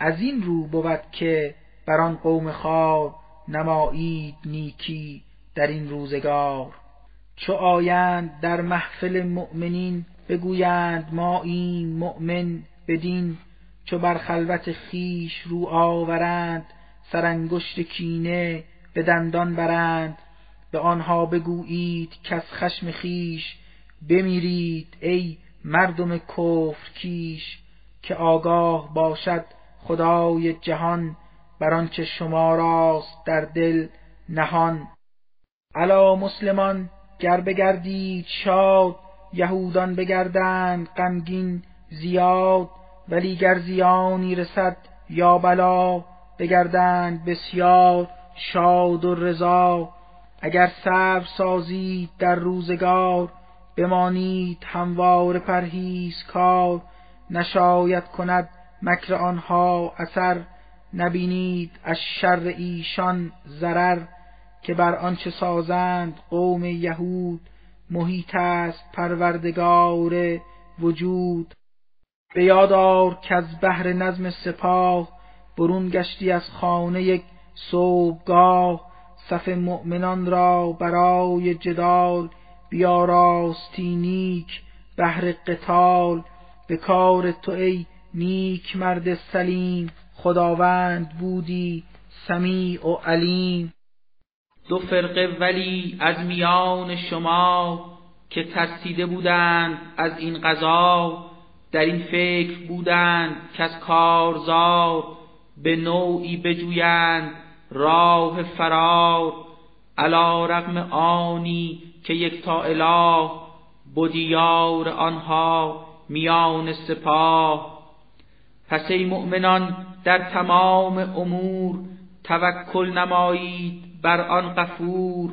Speaker 1: از این رو بود که بر آن قوم خوار نمایید نیکی در این روزگار. چو آیند در محفل مؤمنین بگویند ما این مؤمن بدین چو بر خلوت خیش رو آورند سرانگشت کینه به دندان برند. به آنها بگویید کز خشم خیش بمیرید ای مردم کفر کیش که آگاه باشد خدای جهان بر آنچه شما راست در دل نهان. الا مسلمان گر بگردید شاد یهودان بگردند غمگین زیاد. ولی گر زیانی رسد یا بلا بگردند بسیار شاد و رضا. اگر صبر سازید در روزگار بمانید هموار پرهیز کار نشاید کند مکر آنها اثر نبینید از شر ایشان ضرر. که بر آنچه سازند قوم یهود محیط است پروردگار وجود. به یادار که از بهر نظم سپاه برون گشتی از خانه یک صبحگاه صف مؤمنان را برای جدال بیاراستی نیک بهر قتال. به کار تو ای نیک مرد سلیم خداوند بودی سمیع و علیم.
Speaker 2: دو فرقه ولی از میان شما که ترسیده بودند از این قضا در این فکر بودند که از کارزار به نوعی بجویند راه فرار علا رغم آنی که یک تا اله بودیار آنها میان سپاه. پس ای مؤمنان در تمام امور توکل نمایید بر آن غفور.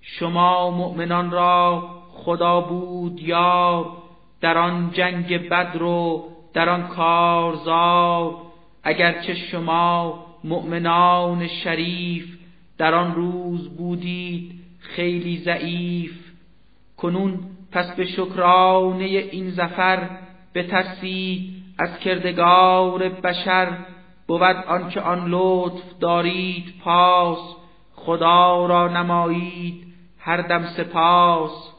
Speaker 2: شما مؤمنان را خدا بود یار. در آن جنگ بدر و در آن کارزار اگرچه شما مؤمنان شریف در آن روز بودید خیلی ضعیف. کنون پس به شکرانه این زفر بترسید از کردگار بشر بود آنکه آن لطف دارید پاس خدا را نمایید هر دم سپاس.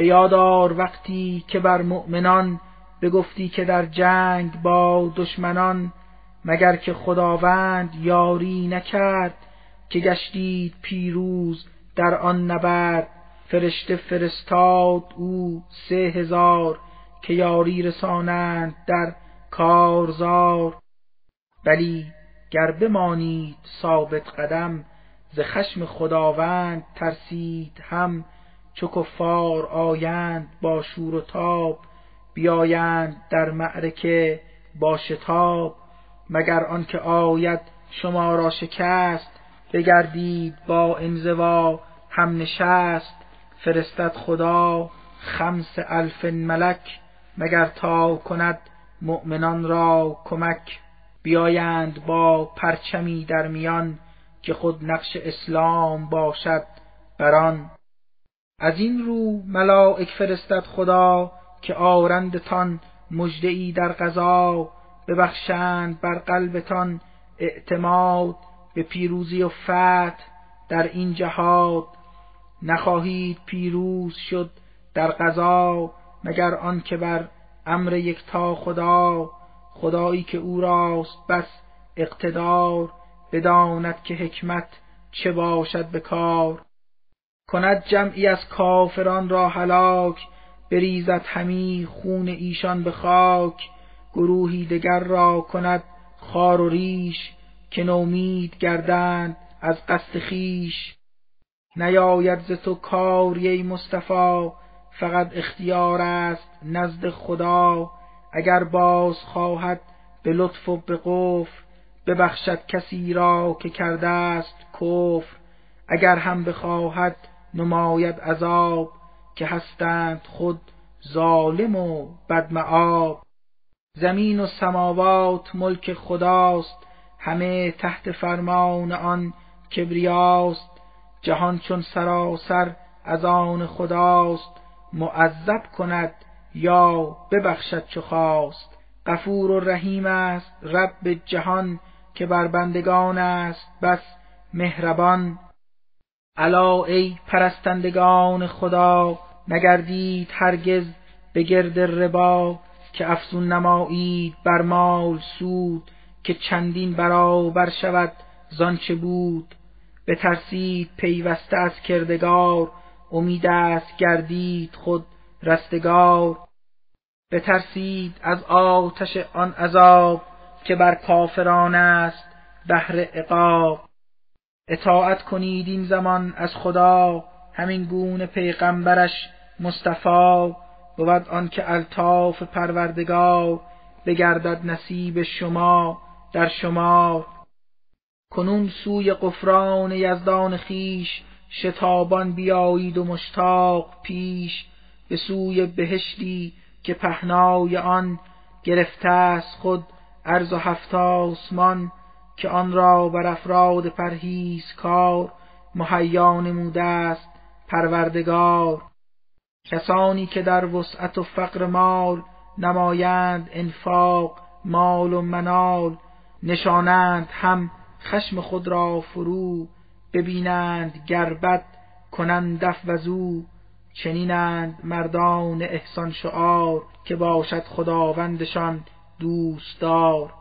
Speaker 1: یادار وقتی که بر مؤمنان بگفتی که در جنگ با دشمنان مگر که خداوند یاری نکرد که گشتید پیروز در آن نبرد. فرشته فرستاد او سه هزار که یاری رسانند در کارزار. بلی گر بمانید ثابت قدم ز خشم خداوند ترسید هم چو کفار آیند با شور و تاب بیایند در معرکه با شتاب. مگر آنکه آید شما را شکست بگردید با انزوا هم نشست. فرستد خدا خمس الف ملک مگر تا کند مؤمنان را کمک. بیایند با پرچمی در میان که خود نقش اسلام باشد بران از این رو ملائک فرستد خدا که آرندتان مژده در غذا ببخشند بر قلبتان اعتماد به پیروزی و فتح در این جهاد. نخواهید پیروز شد در غذا مگر آن که بر امر یکتا خدا خدایی که او راست بس اقتدار بداند که حکمت چه باشد به کار. کند جمعی از کافران را هلاک بریزد همی خون ایشان به خاک. گروهی دگر را کند خار و ریش که نومید گردند از قصد خیش. نیاید ز تو کاری مصطفی فقط اختیار است نزد خدا. اگر باز خواهد به لطف و به قفر ببخشد کسی را که کرده است کفر. اگر هم بخواهد نماید عذاب که هستند خود ظالم و بدمعاب. زمین و سماوات ملک خداست همه تحت فرمان آن کبریاست. جهان چون سراسر از آن خداست معذب کند یا ببخشد چو خواست. غفور و رحیم است رب جهان که بر بندگان است بس مهربان. الا ای پرستندگان خدا نگردید هرگز به گرد ربا که افزون نمایید بر مال سود که چندین برابر شود زانچه بود. بترسید پیوسته از کردگار امید است گردید خود رستگار. بترسید از آتش آن عذاب که بر کافران است بهر عقاب. اطاعت کنید این زمان از خدا همین گونه پیغمبرش مصطفی بود آنکه الطاف پروردگار بگردد نصیب شما در شما. کنون سوی قفران یزدان خیش شتابان بیایید و مشتاق پیش به سوی بهشتی که پهنای آن گرفته است خود عرض و هفت آسمان که آن را بر افراد پرهیز کار مهیا نموده است پروردگار. کسانی که در وسعت و فقر مال نمایند انفاق مال و منال نشانند هم خشم خود را فرو ببینند گربت کنند دف وزو چنینند مردان احسان شعار که باشد خداوندشان دوستدار.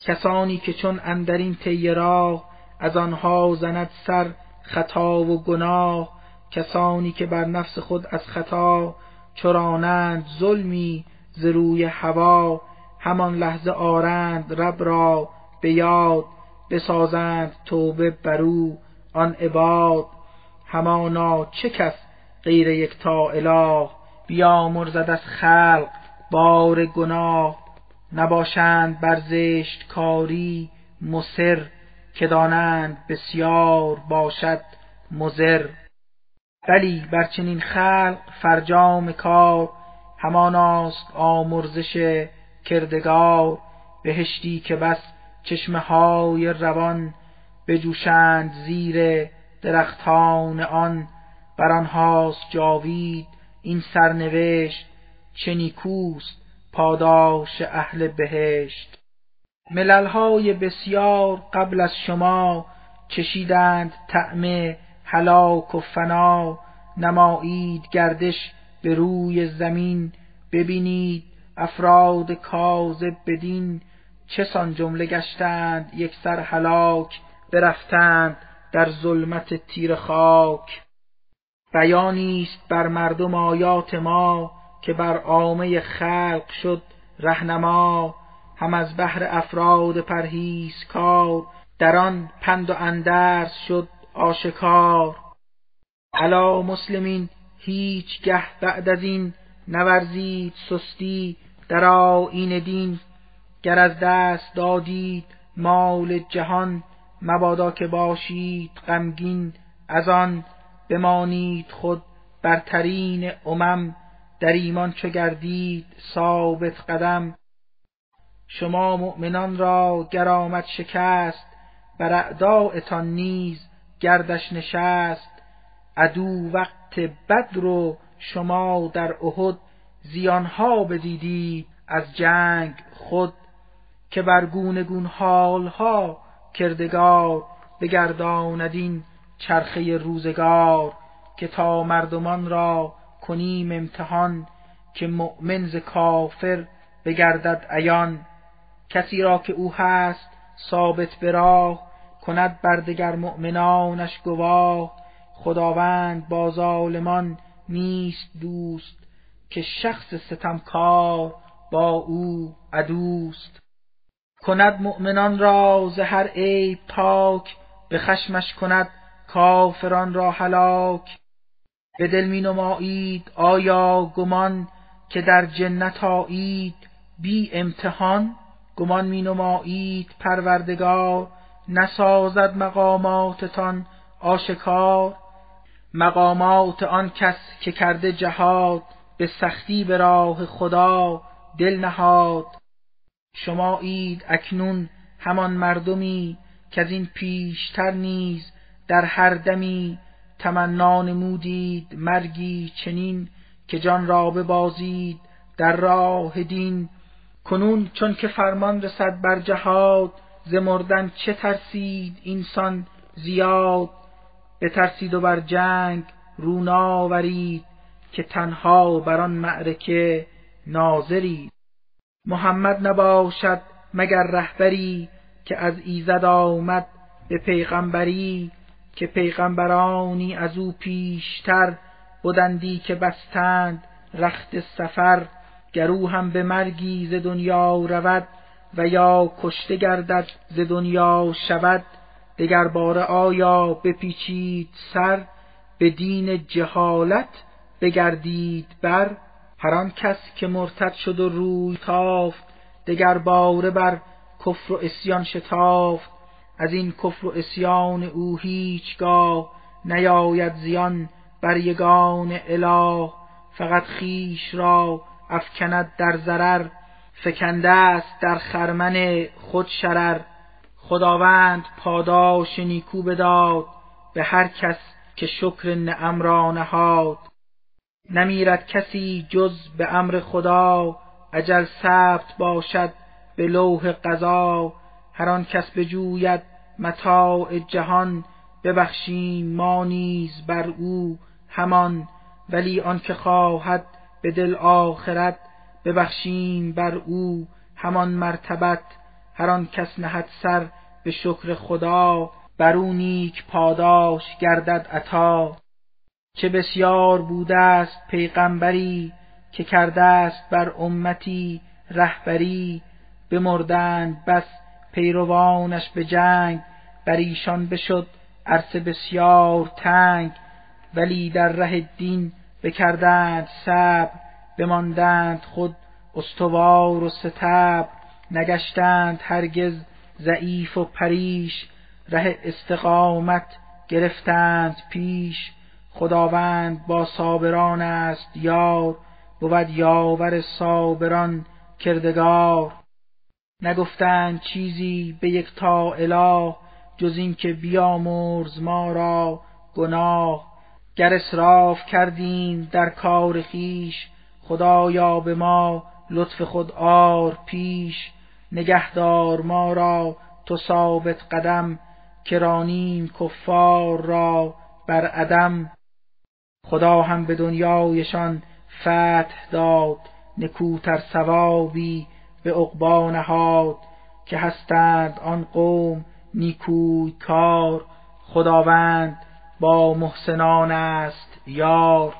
Speaker 1: کسانی که چون اندرین طی راه از آنها زند سر خطا و گناه کسانی که بر نفس خود از خطا چرانند ظلمی ز روی هوا همان لحظه آرند رب را به یاد بسازند توبه برو آن عباد. همانا چه کس غیر یکتا اله بیامرزد از خلق بار گناه. نباشند بر زشت کاری مصر که دانند بسیار باشد مزر بلی بر چنین خلق فرجام کار هماناست آمرزش کردگار. بهشتی که بس چشمه های روان بجوشند زیر درختان آن. بر آنهاست جاوید این سرنوشت چه نیکوست پاداش اهل بهشت. مللهای بسیار قبل از شما چشیدند طعم هلاک و فنا. نمایید گردش به روی زمین ببینید افراد کاذب بدین. چه سان جمله گشتند یک سر هلاک برفتند در ظلمت تیر خاک. بیانی است بر مردم آیات ما که بر عامه خلق شد رهنما هم از بهر افراد کار در آن پند و اندرس شد آشکار. علا مسلمین هیچ گه بعد از این نورزید سستی در آیین دین گر از دست دادید مال جهان مبادا که باشید غمگین از آن بمانید خود برترین امم. در ایمان چو گردید ثابت قدم. شما مؤمنان را گر آمد شکست بر اعدایتان نیز گردش نشست. عدو وقت بدر و شما در احد زیانها بدیدید از جنگ خود که بر گونه گون حالها کردگار بگرداند این چرخه روزگار که تا مردمان را کنیم امتحان که مؤمن ز کافر بگردد عیان. کسی را که او هست ثابت به راه کند بر دگر مؤمنانش گواه. خداوند با ظالمان نیست دوست که شخص ستمکار با او عدوست. کند مؤمنان را ز هر عیب پاک به خشمش کند کافران را هلاک. به دل می نمایید آیا گمان که در جنت آیید؟ بی امتحان گمان می نمایید پروردگار نسازد مقاماتتان آشکار. مقامات آن کس که کرده جهاد به سختی به راه خدا دل نهاد. شما اید اکنون همان مردمی که از این پیشتر نیز در هر دمی تمنا نمودید مرگی چنین که جان را ببازید در راه دین. کنون چون که فرمان رسد بر جهاد ز مردن چه ترسید اینسان زیاد؟ بترسید و بر جنگ رو ناورید که تنها بر آن معرکه ناظرید. محمد نباشد مگر رهبری که از ایزد آمد به پیغمبری که پیغمبرانی از او پیشتر بودندی که بستند رخت سفر گرو هم به مرگی ز دنیا رود و یا کشته گردد ز دنیا شود دگر بار آیا بپیچید سر به دین جهالت بگردید بر؟ هر آن کس که مرتد شد و روی تافت دگر باره بر کفر و اسیان شتافت. از این کفر و اسیان او هیچگاه نیاید زیان بر یگان اله فقط خیش را افکند در ضرر فکنده است در خرمن خود شرر. خداوند پاداش نیکو بداد به هر کس که شکر نعم را نهاد. نمیرد کسی جز به امر خدا اجل ثبت باشد به لوح قضا. هر آن کس بجوید متاع جهان ببخشیم ما نیز بر او همان ولی آنکه خواهد به دل آخرت ببخشیم بر او همان مرتبت. هر آن کس نهد سر به شکر خدا بر او نیک پاداش گردد عطا. چه بسیار بوده است پیغمبری که کرده است بر امتی رهبری بمردند بس پیروانش به جنگ بر ایشان بشد عرصه بسیار تنگ ولی در ره دین بکردند صبر بماندند خود استوار و ستبر نگشتند هرگز ضعیف و پریش ره استقامت گرفتند پیش. خداوند با صابران است یار بود یاور صابران کردگار. نگفتند چیزی به یک تا اله جز این که بیامرز ما را گناه. گر اسراف کردیم در کار خیش خدایا به ما لطف خود آر پیش. نگهدار ما را تو ثابت قدم کرانیم کفار را بر عدم. خدا هم به دنیایشان فتح داد نکوتر ثوابی به عقبا نهاد که هستند آن قوم نیکوی کار خداوند با محسنان است یار.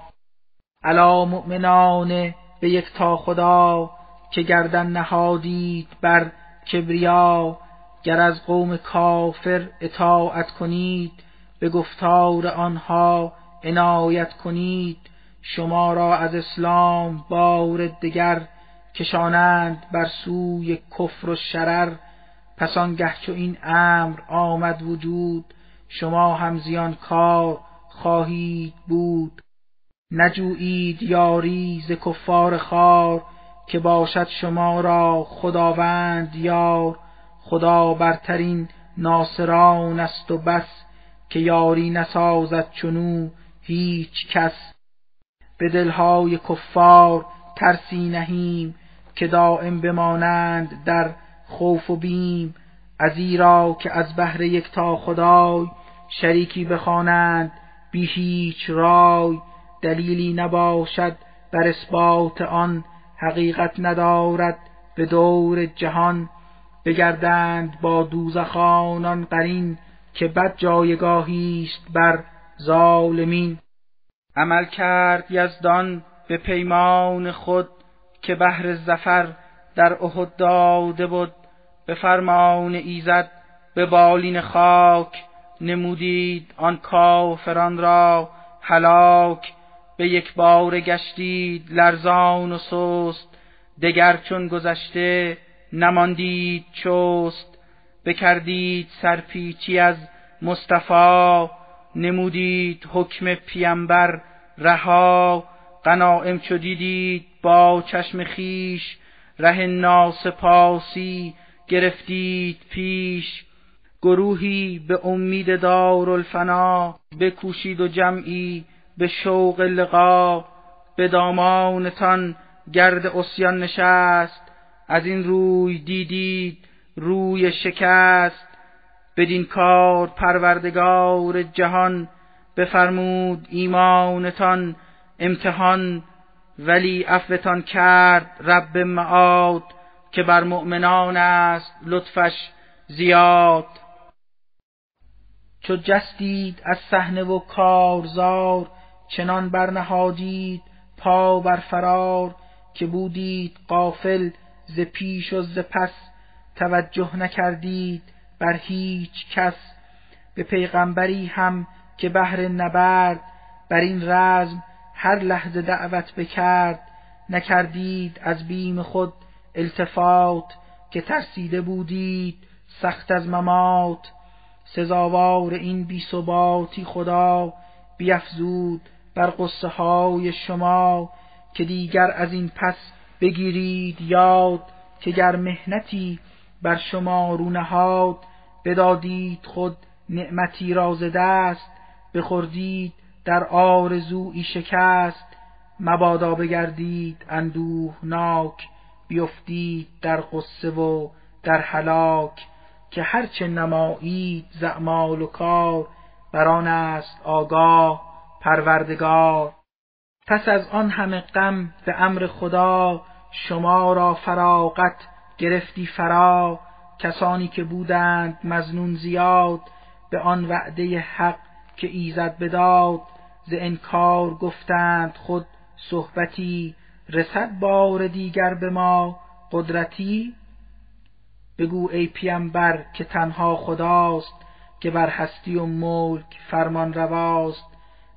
Speaker 1: علا مؤمنان به یک تا خدا که گردن نهادید بر کبریا گر از قوم کافر اطاعت کنید به گفتار آنها عنایت کنید. شما را از اسلام بار دگر کشانند بر سوی کفر و شرر پس آنگه چو این امر آمد وجود شما هم زیان کار خواهید بود. نجویید یاری ز کفار خار که باشد شما را خداوند یار. خدا برترین ناصران است و بس که یاری نسازد چنو هیچ کس. به دلهای کفار ترسی نهیم که دائم بمانند در خوف و بیم ازیرا که از بهر یک تا خدای شریکی بخوانند بی هیچ رای دلیلی نباشد بر اثبات آن حقیقت ندارد به دور جهان. بگردند با دوزخانان قرین که بد جایگاهی است بر ظالمین. عمل کرد یزدان به پیمان خود که بهر زفر در احد داده بود به فرمان ایزد به بالین خاک نمودید آن کافران را هلاک. به یک بار گشتید لرزان و سست دگر چون گذشته نماندید چست. بکردید سرپیچی از مصطفی نمودید حکم پیامبر رها. غنائم چو دیدید با چشم خیش ره ناسپاسی گرفتید پیش. گروهی به امید دارالفنا بکوشید و جمعی به شوق لقا. به دامانتان گرد اسیان نشست. از این روی دیدید روی شکست. بدین کار پروردگار جهان بفرمود ایمانتان. امتحان ولی عفوتان کرد رب معاد که بر مؤمنان است لطفش زیاد. چو جستید از صحنه و کارزار چنان برنهادید پا بر فرار که بودید قافل ز پیش و ز پس توجه نکردید بر هیچ کس. به پیغمبری هم که بهر نبرد بر این رزم هر لحظه دعوت بکرد نکردید از بیم خود التفات که ترسیده بودید سخت از ممات. سزاوار این بی ثباتی خدا بیفزود بر قصه های شما که دیگر از این پس بگیرید یاد که گر مهنتی بر شما رو نهاد بدادید خود نعمتی را ز دست بخوردید در آرزویی شکست مبادا بگردید اندوهناک بیفتید در قصه و در هلاک که هرچه نمایید زعمال و کار بران است آگاه پروردگار. پس از آن همه غم به امر خدا شما را فراغت گرفتی فرا. کسانی که بودند مزنون زیاد به آن وعده حق که ایزد بداد. ز انکار گفتند خود صحبتی رسد بار دیگر به ما قدرتی؟ بگو ای پیامبر که تنها خداست که بر هستی و ملک فرمان رواست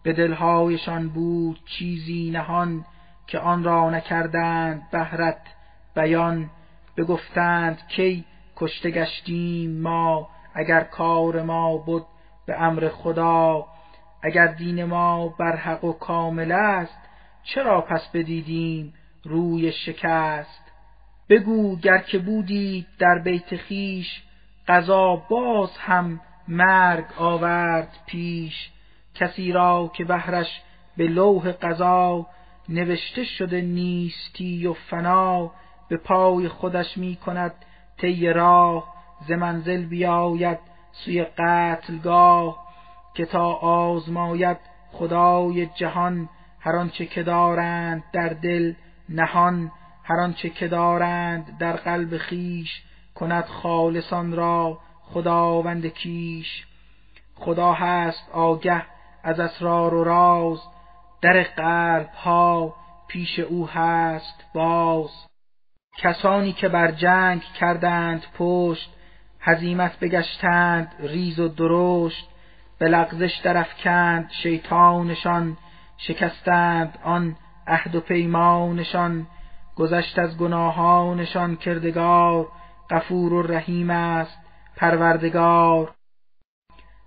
Speaker 1: به دلهایشان بود چیزی نهان که آن را نکردند بهرت بیان بگفتند کی کشته گشتیم ما اگر کار ما بود به امر خدا؟ اگر دین ما بر حق و کامل است چرا پس بدیدیم روی شکست؟ بگو گر که بودید در بیت خیش قضا باز هم مرگ آورد پیش. کسی را که بهرش به لوح قضا نوشته شده نیستی و فنا به پای خودش می کند طی راه ز منزل بیاید سوی قتلگاه. که تا آزماید خدای جهان هر آنچه که دارند در دل نهان هر آنچه که دارند در قلب خیش کند خالصان را خداوند کیش. خدا هست آگه از اسرار و راز در قلب ها پیش او هست باز. کسانی که بر جنگ کردند پشت هزیمت بگشتند ریز و درشت. به لغزش درفکند شیطانشان شکستند آن عهد و پیمانشان گذشت از گناهانشان کردگار غفور و رحیم است پروردگار.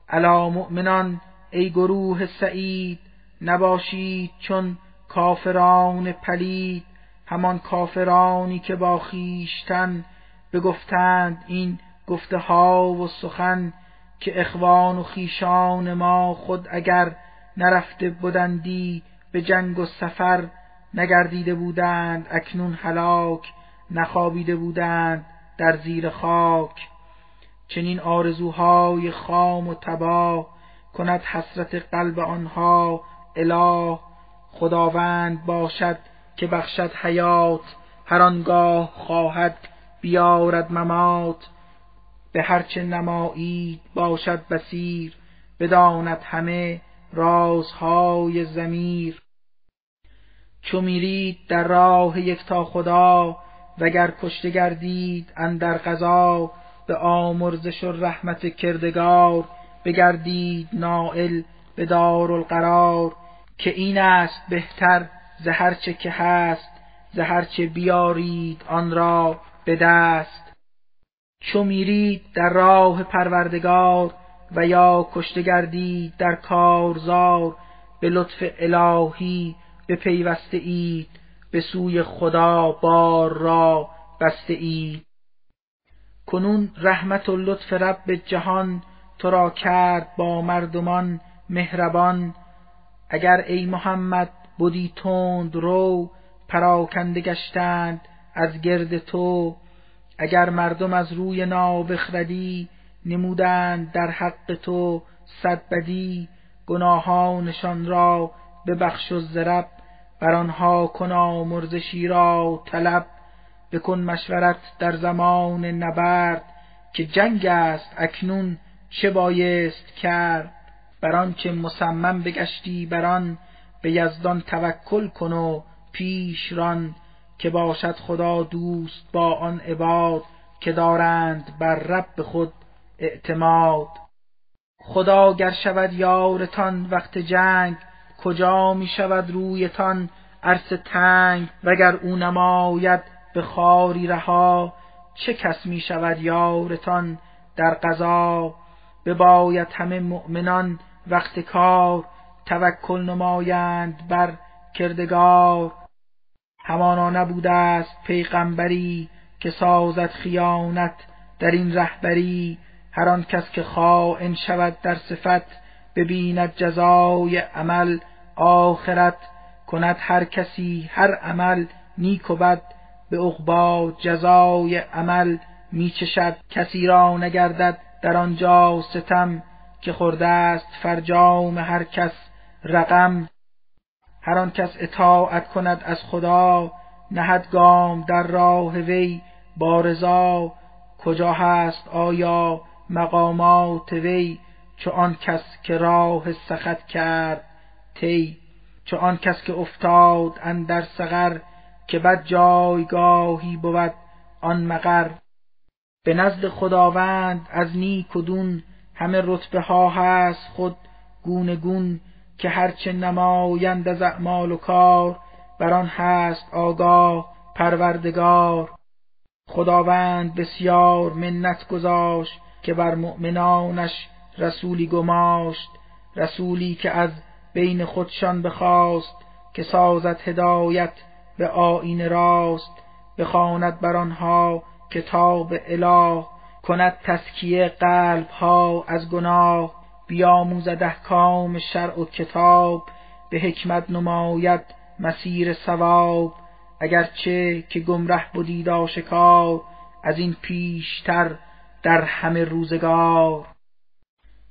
Speaker 1: الا مؤمنان ای گروه سعید نباشید چون کافران پلید همان کافرانی که با خیشتن بگفتند این گفته ها و سخن که اخوان و خیشان ما خود اگر نرفته بودندی به جنگ و سفر نگردیده بودند اکنون هلاک نخوابیده بودند در زیر خاک. چنین آرزوهای خام و تباه کند حسرت قلب آنها. اله خداوند باشد که بخشد حیات هر آنگاه خواهد بیارد ممات. به هرچه نمایید باشد بسیر بداند همه رازهای زمیر چو میرید در راه یکتا خدا وگر کشته گردید اندر غذا به آمرزش و رحمت کردگار بگردید نائل به دارالقرار که این است بهتر ز هرچه که هست ز هرچه بیارید آن را به دست. چو میرید در راه پروردگار و یا کشته گردید در کارزار به لطف الهی پیوسته اید به سوی خدا بار را بسته اید کنون رحمت و لطف رب جهان تو را کرد با مردمان مهربان. اگر ای محمد بودی تند رو پراکنده گشتند از گرد تو. اگر مردم از روی نابخردی نمودند در حق تو صد بدی گناهانشان را ببخش و زرب بر آنها کن آمرزشی را طلب. بکن مشورت در زمان نبرد که جنگ است اکنون چه بایست کرد. بر آنچه مصمم بگشتی بر آن به یزدان توکل کن و پیش ران که باشد خدا دوست با آن عباد که دارند بر رب خود اعتماد. خدا گر شود یارتان وقت جنگ کجا می شود رویتان عرصه تنگ؟ وگر او نماید به خاری رها چه کس می شود یارتان در قضا؟ بباید همه مؤمنان وقت کار توکل نمایند بر کردگار. همانا نبوده است پیغمبری که سازد خیانت در این رهبری هر آن کس که خائن شود در صفت ببیند جزای عمل آخرت کند هر کسی هر عمل نیک و بد به عقبا جزای عمل میچشد. کسی را نگردد در آنجا ستم که خورده است فرجام هر کس رقم. هر آن کس اطاعت کند از خدا نهد گام در راه وی با کجا هست آیا مقامات وی؟ چو آن کس که راه سخت کرد تی چو آن کس که افتاد اندر سقر که بد جایگاهی بود آن مقر. به نزد خداوند از نیک و دون همه رتبه ها هست خود گونه گون که هرچه نمایند از اعمال و کار بر آن هست آگاه پروردگار. خداوند بسیار منت گذاشت که بر مؤمنانش رسولی گماشت رسولی که از بین خودشان بخواست که سازد هدایت به آیین راست بخواند بر آنها کتاب اله کند تسکیه قلب ها از گناه. بیاموزد احکام شرع و کتاب به حکمت نماید مسیر ثواب. اگرچه که گمره بودید آشکار از این پیشتر در همه روزگار.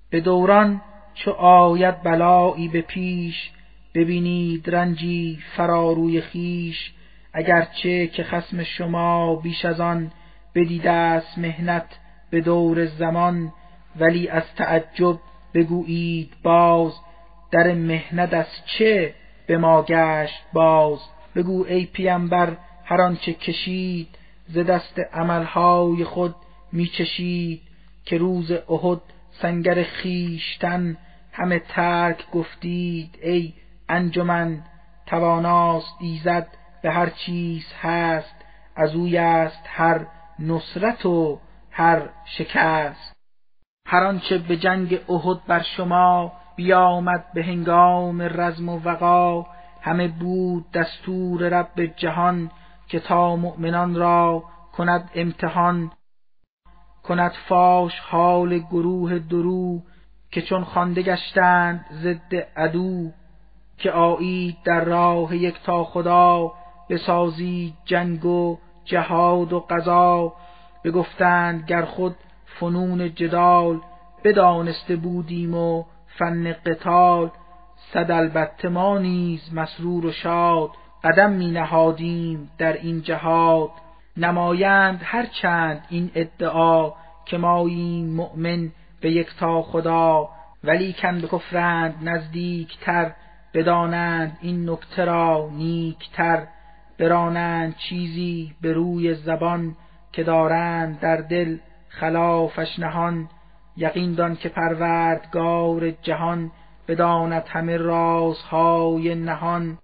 Speaker 1: به دوران چو آید بلایی به پیش ببینید رنجی فراروی خیش اگرچه که خسم شما بیش از آن بدیده است مهنت به دور زمان ولی از تعجب بگویید باز در مهنت از چه به ما گشت باز؟ بگو ای پیامبر هر آنچه کشید ز دست عملهای خود میچشید که روز احد سنگر خیشتن همه ترک گفتید ای انجمن تواناست ایزد به هر چیز هست از اوی است هر نصرت و هر شکست. هر آنچه به جنگ احد بر شما بیامد به هنگام رزم و وقا همه بود دستور رب جهان که تا مؤمنان را کند امتحان کند فاش حال گروه درو که چون خوانده گشتند ضد عدو که آیید در راه یک تا خدا بسازید جنگ و جهاد و قضا بگفتند گر خود فنون جدال بدانسته بودیم و فن قتال صد البته ما نیز مسرور و شاد قدم می نهادیم در این جهاد. نمایند هر چند این ادعا که ماییم مؤمن به یکتا خدا ولی کن به کفرند نزدیکتر بدانند این نکته را نیکتر برانند چیزی به روی زبان که دارند در دل. خلافش نهان یقین دان که پروردگار جهان بداند همه رازهای نهان.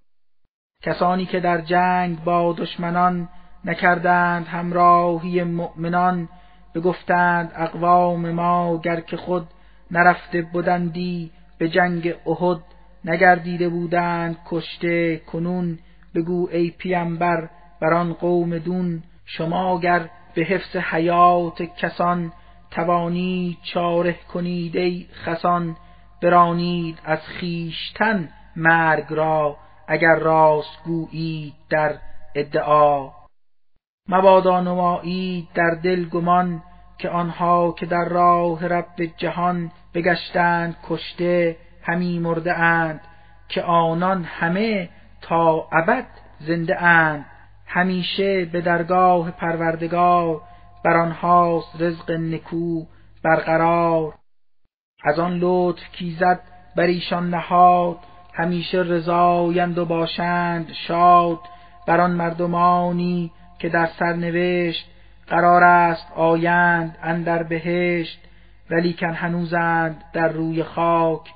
Speaker 1: کسانی که در جنگ با دشمنان نکردند همراهی مؤمنان بگفتند اقوام ما گر که خود نرفته بودندی به جنگ احد نگردیده بودند کشته کنون بگو ای پیامبر بر آن قوم دون شما گر به حفظ حیات کسان توانید چاره کنید ای خسان برانید از خیشتن مرگ را اگر راست گویید در ادعا. مبادا نمایید در دل گمان که آنها که در راه رب جهان بگشتند کشته همی مرده اند که آنان همه تا ابد زنده اند. همیشه به درگاه پروردگار بر آنهاست رزق نکو برقرار. از آن لطف کیزد بر ایشان نهاد همیشه رضایند و باشند شاد. بر آن مردمانی که در سرنوشت قرار است آیند اندر بهشت. ولیکن هنوزند در روی خاک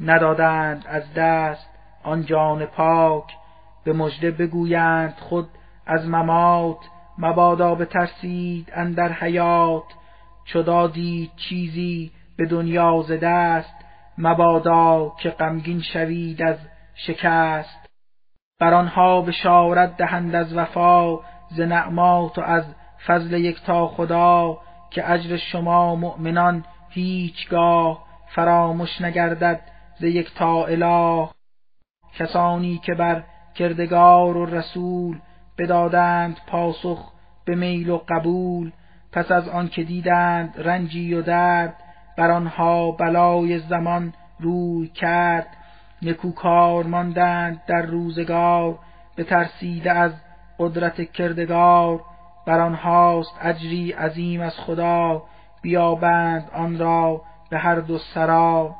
Speaker 1: ندادند از دست آن جان پاک. به مژده بگویند خود از ممات مبادا بترسید اندر حیات چو دادید چیزی به دنیا ز دست مبادا که غمگین شوید از شکست. بر آنها بشارت دهند از وفا ز نعمات و از فضل یکتا خدا که اجر شما مؤمنان هیچگاه فراموش نگردد ز یکتا اله. کسانی که بر کردگار و رسول بدادند پاسخ به میل و قبول پس از آن که دیدند رنجی و درد بر آنها بلای زمان روی کرد. نکوکار ماندند در روزگار به ترسیده از قدرت کردگار. بر آنهاست اجری عظیم از خدا بیابند آن را به هر دو سرا.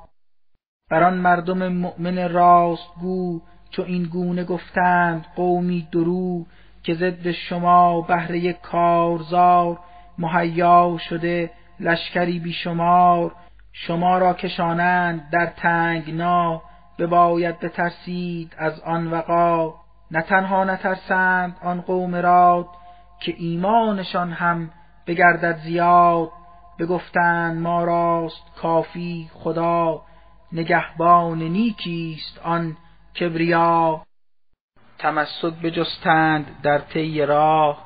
Speaker 1: بر آن مردم مؤمن راست گو چو این گونه گفتند قومی درو. که ضد شما بهر یک کارزار مهیا شده لشکری بیشمار شما را کشانند در تنگنا بباید بترسید از آن وقا. نه تنها نترسند آن قوم راد که ایمانشان هم بگردد زیاد بگفتند ما راست کافی خدا نگهبان نیکیست آن کبریا. تمسک بجستند در طی راه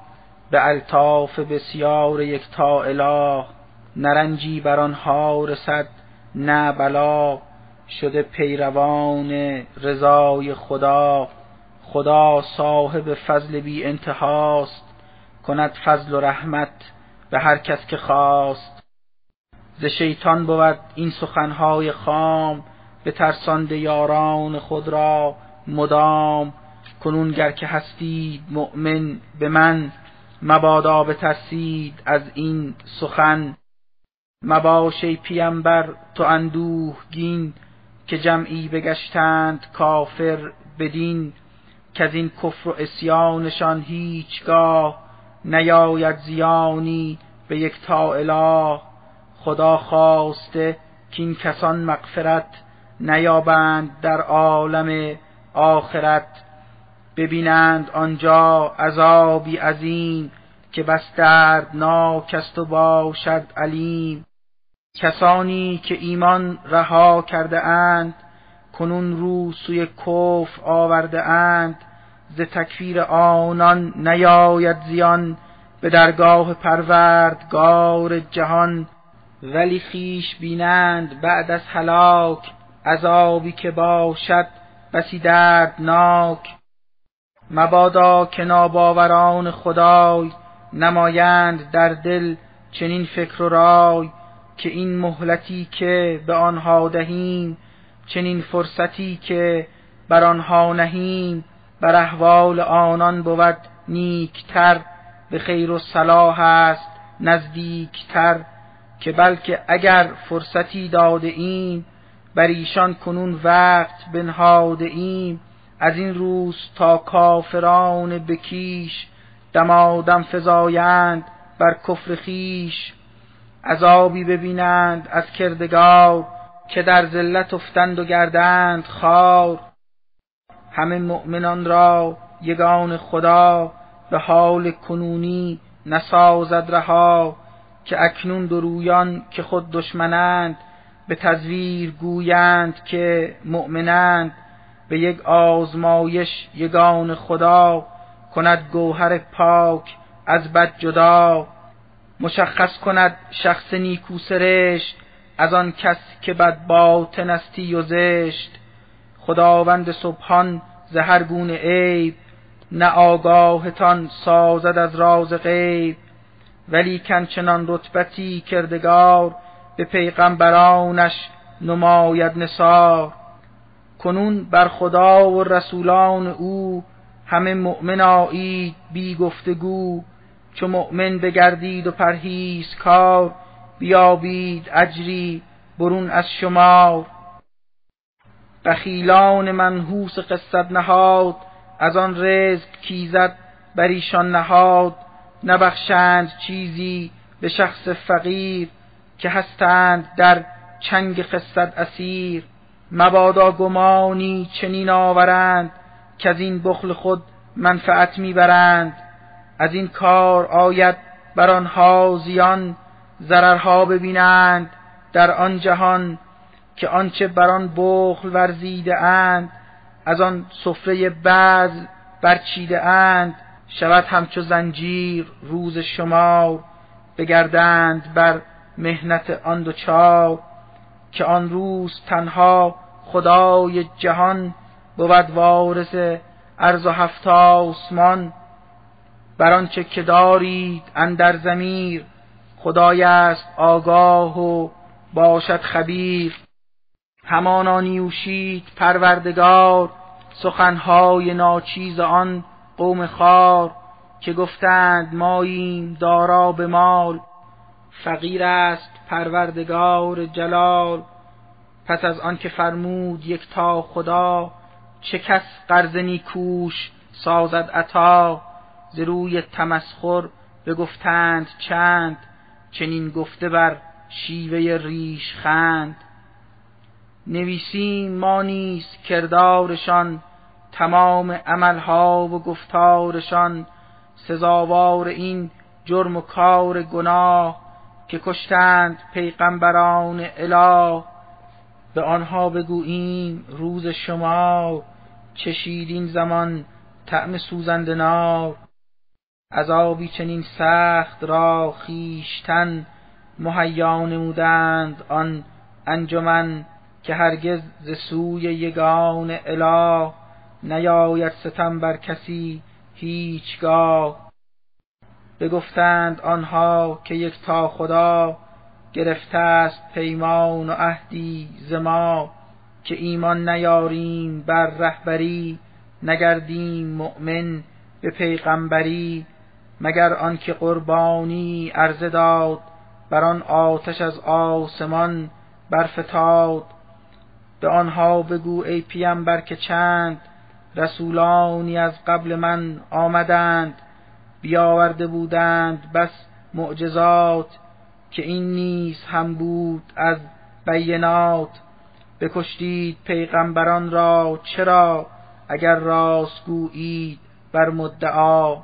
Speaker 1: به الطاف بسیار یکتا اله. نرنجی بر آنها رسد نه بلا. شده پیروان رضای خدا. خدا صاحب فضل بی انتهاست. کند فضل و رحمت به هر کس که خواست. ز شیطان بود این سخنهای خام. به ترساند یاران خود را مدام. کنون گر که هستید مؤمن به من مبادا بترسید از این سخن. مباش ای پیمبر تو اندوهگین که جمعی بگشتند کافر بدین. از این کفر و اسیانشان هیچگاه نیاید زیانی به یک تا اله. خدا خواسته که این کسان مغفرت نیابند در عالم آخرت. ببینند آنجا عذابی عظیم که بس دردناک است و باشد علیم. کسانی که ایمان رها کرده اند کنون رو سوی کفر آورده اند ز تکفیر آنان نیاید زیان به درگاه پروردگار جهان. ولی خیش بینند بعد از هلاک عذابی که باشد بسی دردناک. مبادا که ناباوران خدای نمایند در دل چنین فکر و رای که این مهلتی که به آنها دهیم چنین فرصتی که بر آنها نهیم بر احوال آنان بود نیکتر به خیر و صلاح است نزدیکتر که بلکه اگر فرصتی داده ایم بر ایشان کنون وقت بنهاده ایم. از این روز تا کافران بکیش دمادم فزایند بر کفر خیش عذابی ببینند از کردگار که در ذلت افتند و گردند خار. همه مؤمنان را یگان خدا به حال کنونی نسازد رها که اکنون درویان که خود دشمنند به تزویر گویند که مؤمنند به یک آزمایش یگان خدا کند گوهر پاک از بد جدا. مشخص کند شخص نیکو سرشت از آن کس که بد باطن استی و زشت. خداوند سبحان ز هر گونه عیب نه آگاهتان سازد از راز غیب ولی چنان رتبتی کردگار به پیغمبرانش نماید نثار. کنون بر خدا و رسولان او همه مؤمن آیید بی گفتگو چو مؤمن بگردید و پرهیز کار بیابید اجری برون از شمار. بخیلان منحوس قصت نهاد از آن رزق کیزد بر ایشان نهاد. نبخشند چیزی به شخص فقیر که هستند در چنگ قصت اسیر. مبادا گمانی چنین آورند که از این بخل خود منفعت می‌برند. از این کار آید بر آنها زیان ضررها ببینند در آن جهان که آنچه بر آن بخل ورزیده اند از آن سفره بعض برچیده اند. شود همچو زنجیر روز شما بگردند بر مهنت آن دو چار که آن روز تنها خدای جهان بود وارث ارز و هفت آسمان. بر آنچه که دارید اندر زمیر خدای است آگاه و باشد خبیر. همانا نیوشید پروردگار سخنهای ناچیز آن قوم خار که گفتند ماییم دارا به مال. فقیر است پروردگار جلال پس از آن که فرمود یک تا خدا چه کس قرض نیکوش سازد عطا؟ ز روی تمسخر بگفتند چند چنین گفته بر شیوه ریش خند. نویسیم ما نیز کردارشان تمام عملها و گفتارشان سزاوار این جرم و کار گناه که کشتند پیغمبران اله. به آنها بگوییم روز شما چشید این زمان طعم سوزند نار. عذابی چنین سخت را خیشتن مهیا نمودند آن انجمن که هرگز ز سوی یگان اله نیاید ستم بر کسی هیچگاه. بگفتند آنها که یک تا خدا گرفته است پیمان و عهدی ز ما که ایمان نیاریم بر رهبری نگردیم مؤمن به پیغمبری مگر آنکه قربانی عرضه داد بر آن آتش از آسمان برفتاد. به آنها بگو ای پیامبر که چند رسولانی از قبل من آمدند بیاورده بودند بس معجزات. که این نیز هم بود از بینات. بکشتید پیغمبران را چرا؟ اگر راست گویید بر مدعا.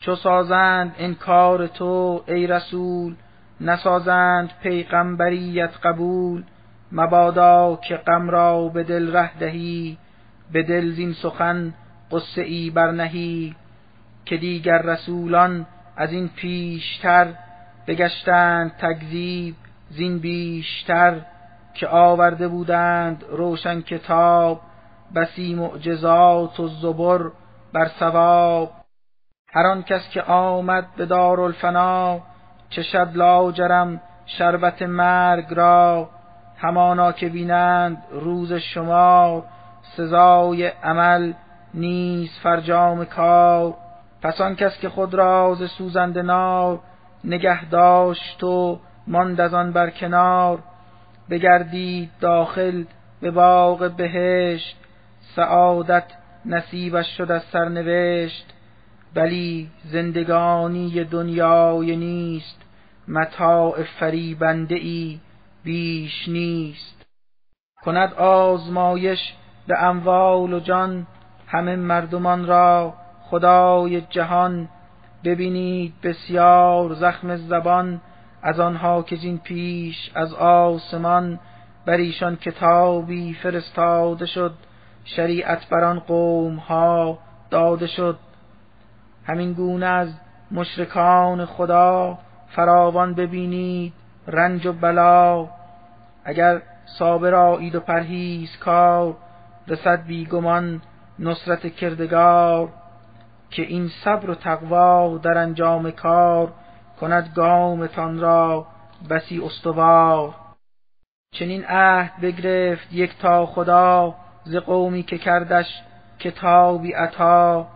Speaker 1: چو سازند انکار تو ای رسول نسازند پیغمبریت قبول. مبادا که غم را به دل ره دهی به دل زین سخن قصه ای برنهی. که دیگر رسولان از این پیشتر بگشتند تکذیب زین بیشتر که آورده بودند روشن کتاب بسی معجزات و زبر بر ثواب. هر آن کس که آمد به دارالفنا چشد لاجرم شربت مرگ را. همانا که بینند روز شما سزای عمل نیز فرجام کار. پس آن کس که خود راز سوزنده نار نگه داشت و ماند از آن بر کنار بگردید داخل به باغ بهشت سعادت نصیبش شد از سرنوشت. بلی زندگانی دنیای نیست متاع فریبنده ای بیش نیست. کند آزمایش به اموال و جان همه مردمان را خدای جهان ببینید بسیار زخم زبان از آنها که زین پیش از آسمان بر ایشان کتابی فرستاده شد شریعت بر آن قوم ها داده شد. همین گونه از مشرکان خدا فراوان ببینید رنج و بلا. اگر صابر آیید و پرهیز کار رسد بیگمان نصرت کردگار. که این صبر و تقوا در انجام کار کند گامتان را بسی استوار. چنین عهد بگرفت یک تا خدا ز قومی که کردش کتابی عطا.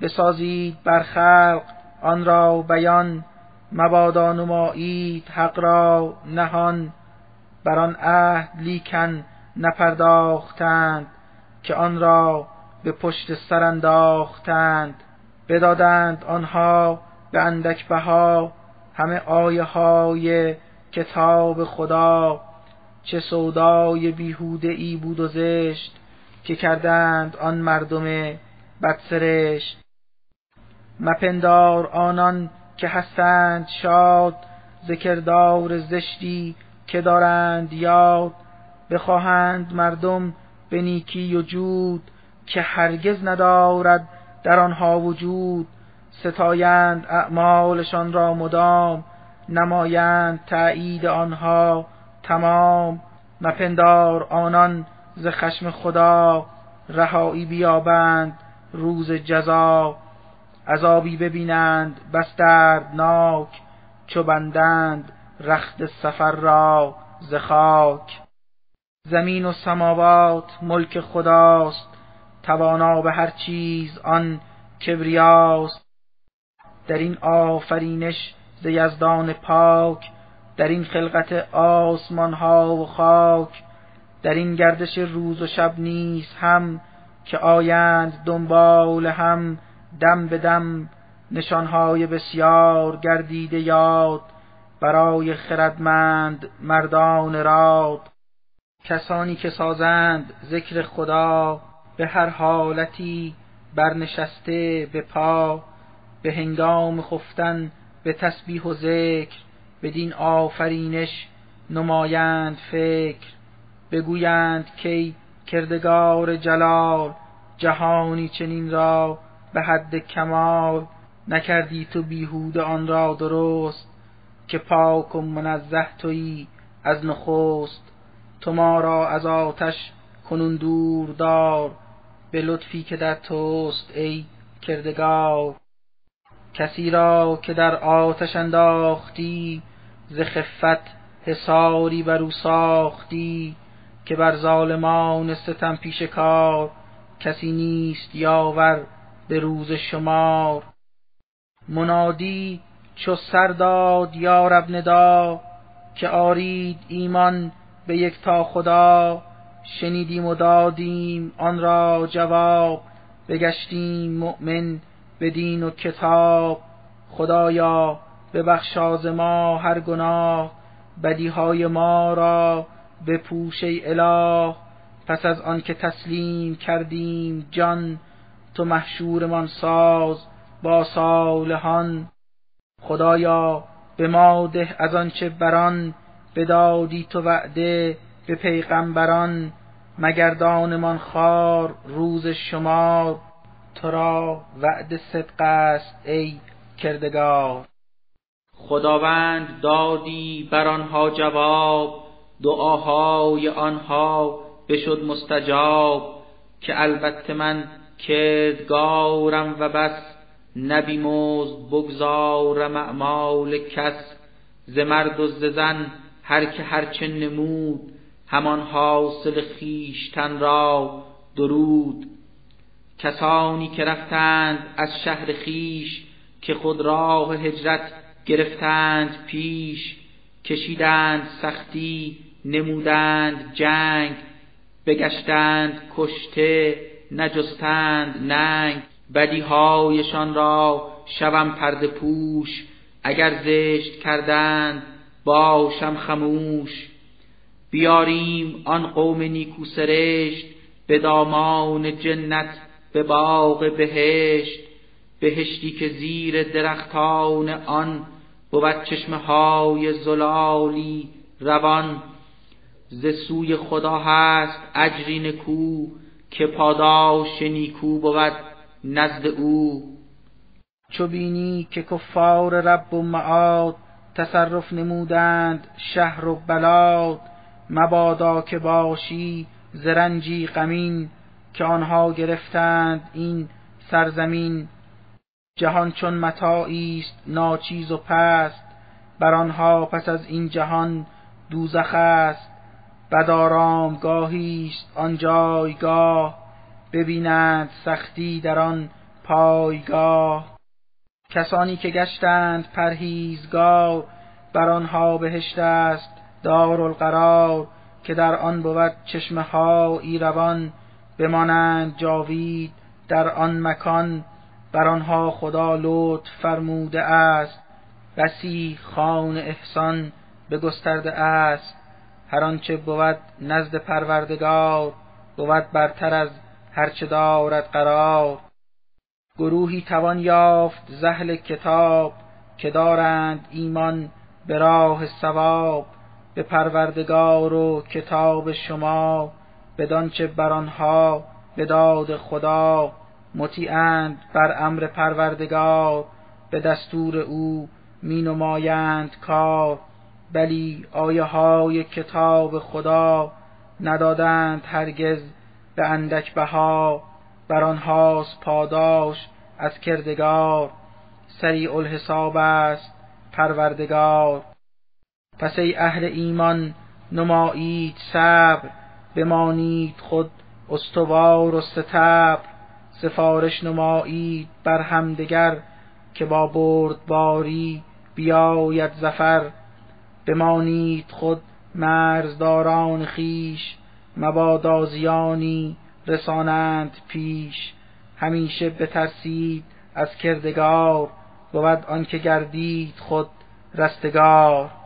Speaker 1: بسازید بر خلق آن را بیان مبادا نمایید حق را نهان. بر آن عهد لیکن نپرداختند که آن را به پشت سر انداختند. بدادند آنها به اندک بها همه آیه های کتاب خدا چه سودای بیهوده ای بود و زشت که کردند آن مردم بدسرشت. مپندار آنان که هستند شاد ذکردار زشتی که دارند یاد. بخواهند مردم به نیکی و جود که هرگز ندارد در آنها وجود ستایند اعمالشان را مدام نمایند تأیید آنها تمام مپندار آنان ز خشم خدا رهایی بیابند روز جزا عذابی ببینند بس دردناک چو بندند رخت سفر را ز خاک. زمین و سماوات ملک خداست توانا به هر چیز آن کبریاست. در این آفرینش ز یزدان پاک در این خلقت آسمان ها و خاک در این گردش روز و شب نیز هم که آیند دنبال هم دم به دم نشانهای بسیار گردیده یاد برای خردمند مردان راد. کسانی که سازند ذکر خدا به هر حالتی برنشسته به پا به هنگام خفتن به تسبیح و ذکر بدین آفرینش نمایند فکر بگویند کی کردگار جلال جهانی چنین را به حد کمال نکردی تو بیهود آن را درست که پاک و منزه تویی از نخست تو ما را از آتش کنون دور دار به لطفی که در توست ای کردگار. کسی را که در آتش انداختی ز خفت حساری بر او ساختی که بر ظالمان ستم پیش کار کسی نیست یاور به روز شمار. منادی چو سر داد یا رب ندا که آرید ایمان به یک تا خدا. شنیدیم و دادیم آن را جواب بگشتیم مؤمن به دین و کتاب. خدایا ببخش ما هر گناه بدیهای ما را به پوش اله. پس از آن که تسلیم کردیم جان تو محشورمان ساز با صالحان. خدایا به ما ده از آنچه بران بدادی تو وعده. به پیغمبران مگردانمان خار روز شمار تو را وعده صدق است ای کردگار.
Speaker 2: خداوند دادی بر آنها جواب دعاهای آنها بشد مستجاب که البته من کردگارم و بس نبی مزد بگذارم اعمال کس ز مرد و ز زن هر که هرچه نمود همان حاصل خیشتن را درود. کسانی که رفتند از شهر خیش که خود راه هجرت گرفتند پیش کشیدند سختی نمودند جنگ بگشتند کشته نجستند ننگ. بدیهایشان را شوم پرده پوش اگر زشت کردند باشم خموش. بیاریم آن قوم نیکو سرشت به دامان جنت به باغ بهشت. بهشتی که زیر درختان آن بود چشمه های زلالی روان. ز سوی خدا هست اجری نکو که پاداش نیکو بود نزد او.
Speaker 1: چو بینی که کفار رب و معاد تصرف نمودند شهر و بلاد مبادا که باشی زرنجی غمین که آنها گرفتند این سرزمین. جهان چون متاعی است ناچیز و پست. بر آنها پس از این جهان دوزخ است. بدارام گاهی است آن جایگاه. ببینند سختی در آن پایگاه. کسانی که گشتند پرهیزگار بر آنها بهشت است. دارالقرار که در آن بود چشمه ها روان بمانند جاوید در آن مکان بر آنها خدا لطف فرموده است. بسی خان احسان بگسترده است. هر آنچه بود نزد پروردگار بود برتر از هرچه دارد قرار. گروهی توان یافت زهل کتاب که دارند ایمان به راه ثواب. به پروردگار و کتاب شما بدانچه بر آنها به داد خدا مطیعند بر امر پروردگار به دستور او می نمایند کار. بلی آیه های کتاب خدا ندادند هرگز به اندک بها بر آنهاست پاداش از کردگار. سریع الحساب است پروردگار. پس ای اهل ایمان نمایید صبر بمانید خود استوار و ستبر سفارش نمایید بر همدگر که با بردباری بیاید زفر بمانید خود مرزداران خیش مبادا زیانی رسانند پیش. همیشه بترسید از کردگار بود آنکه گردید خود رستگار.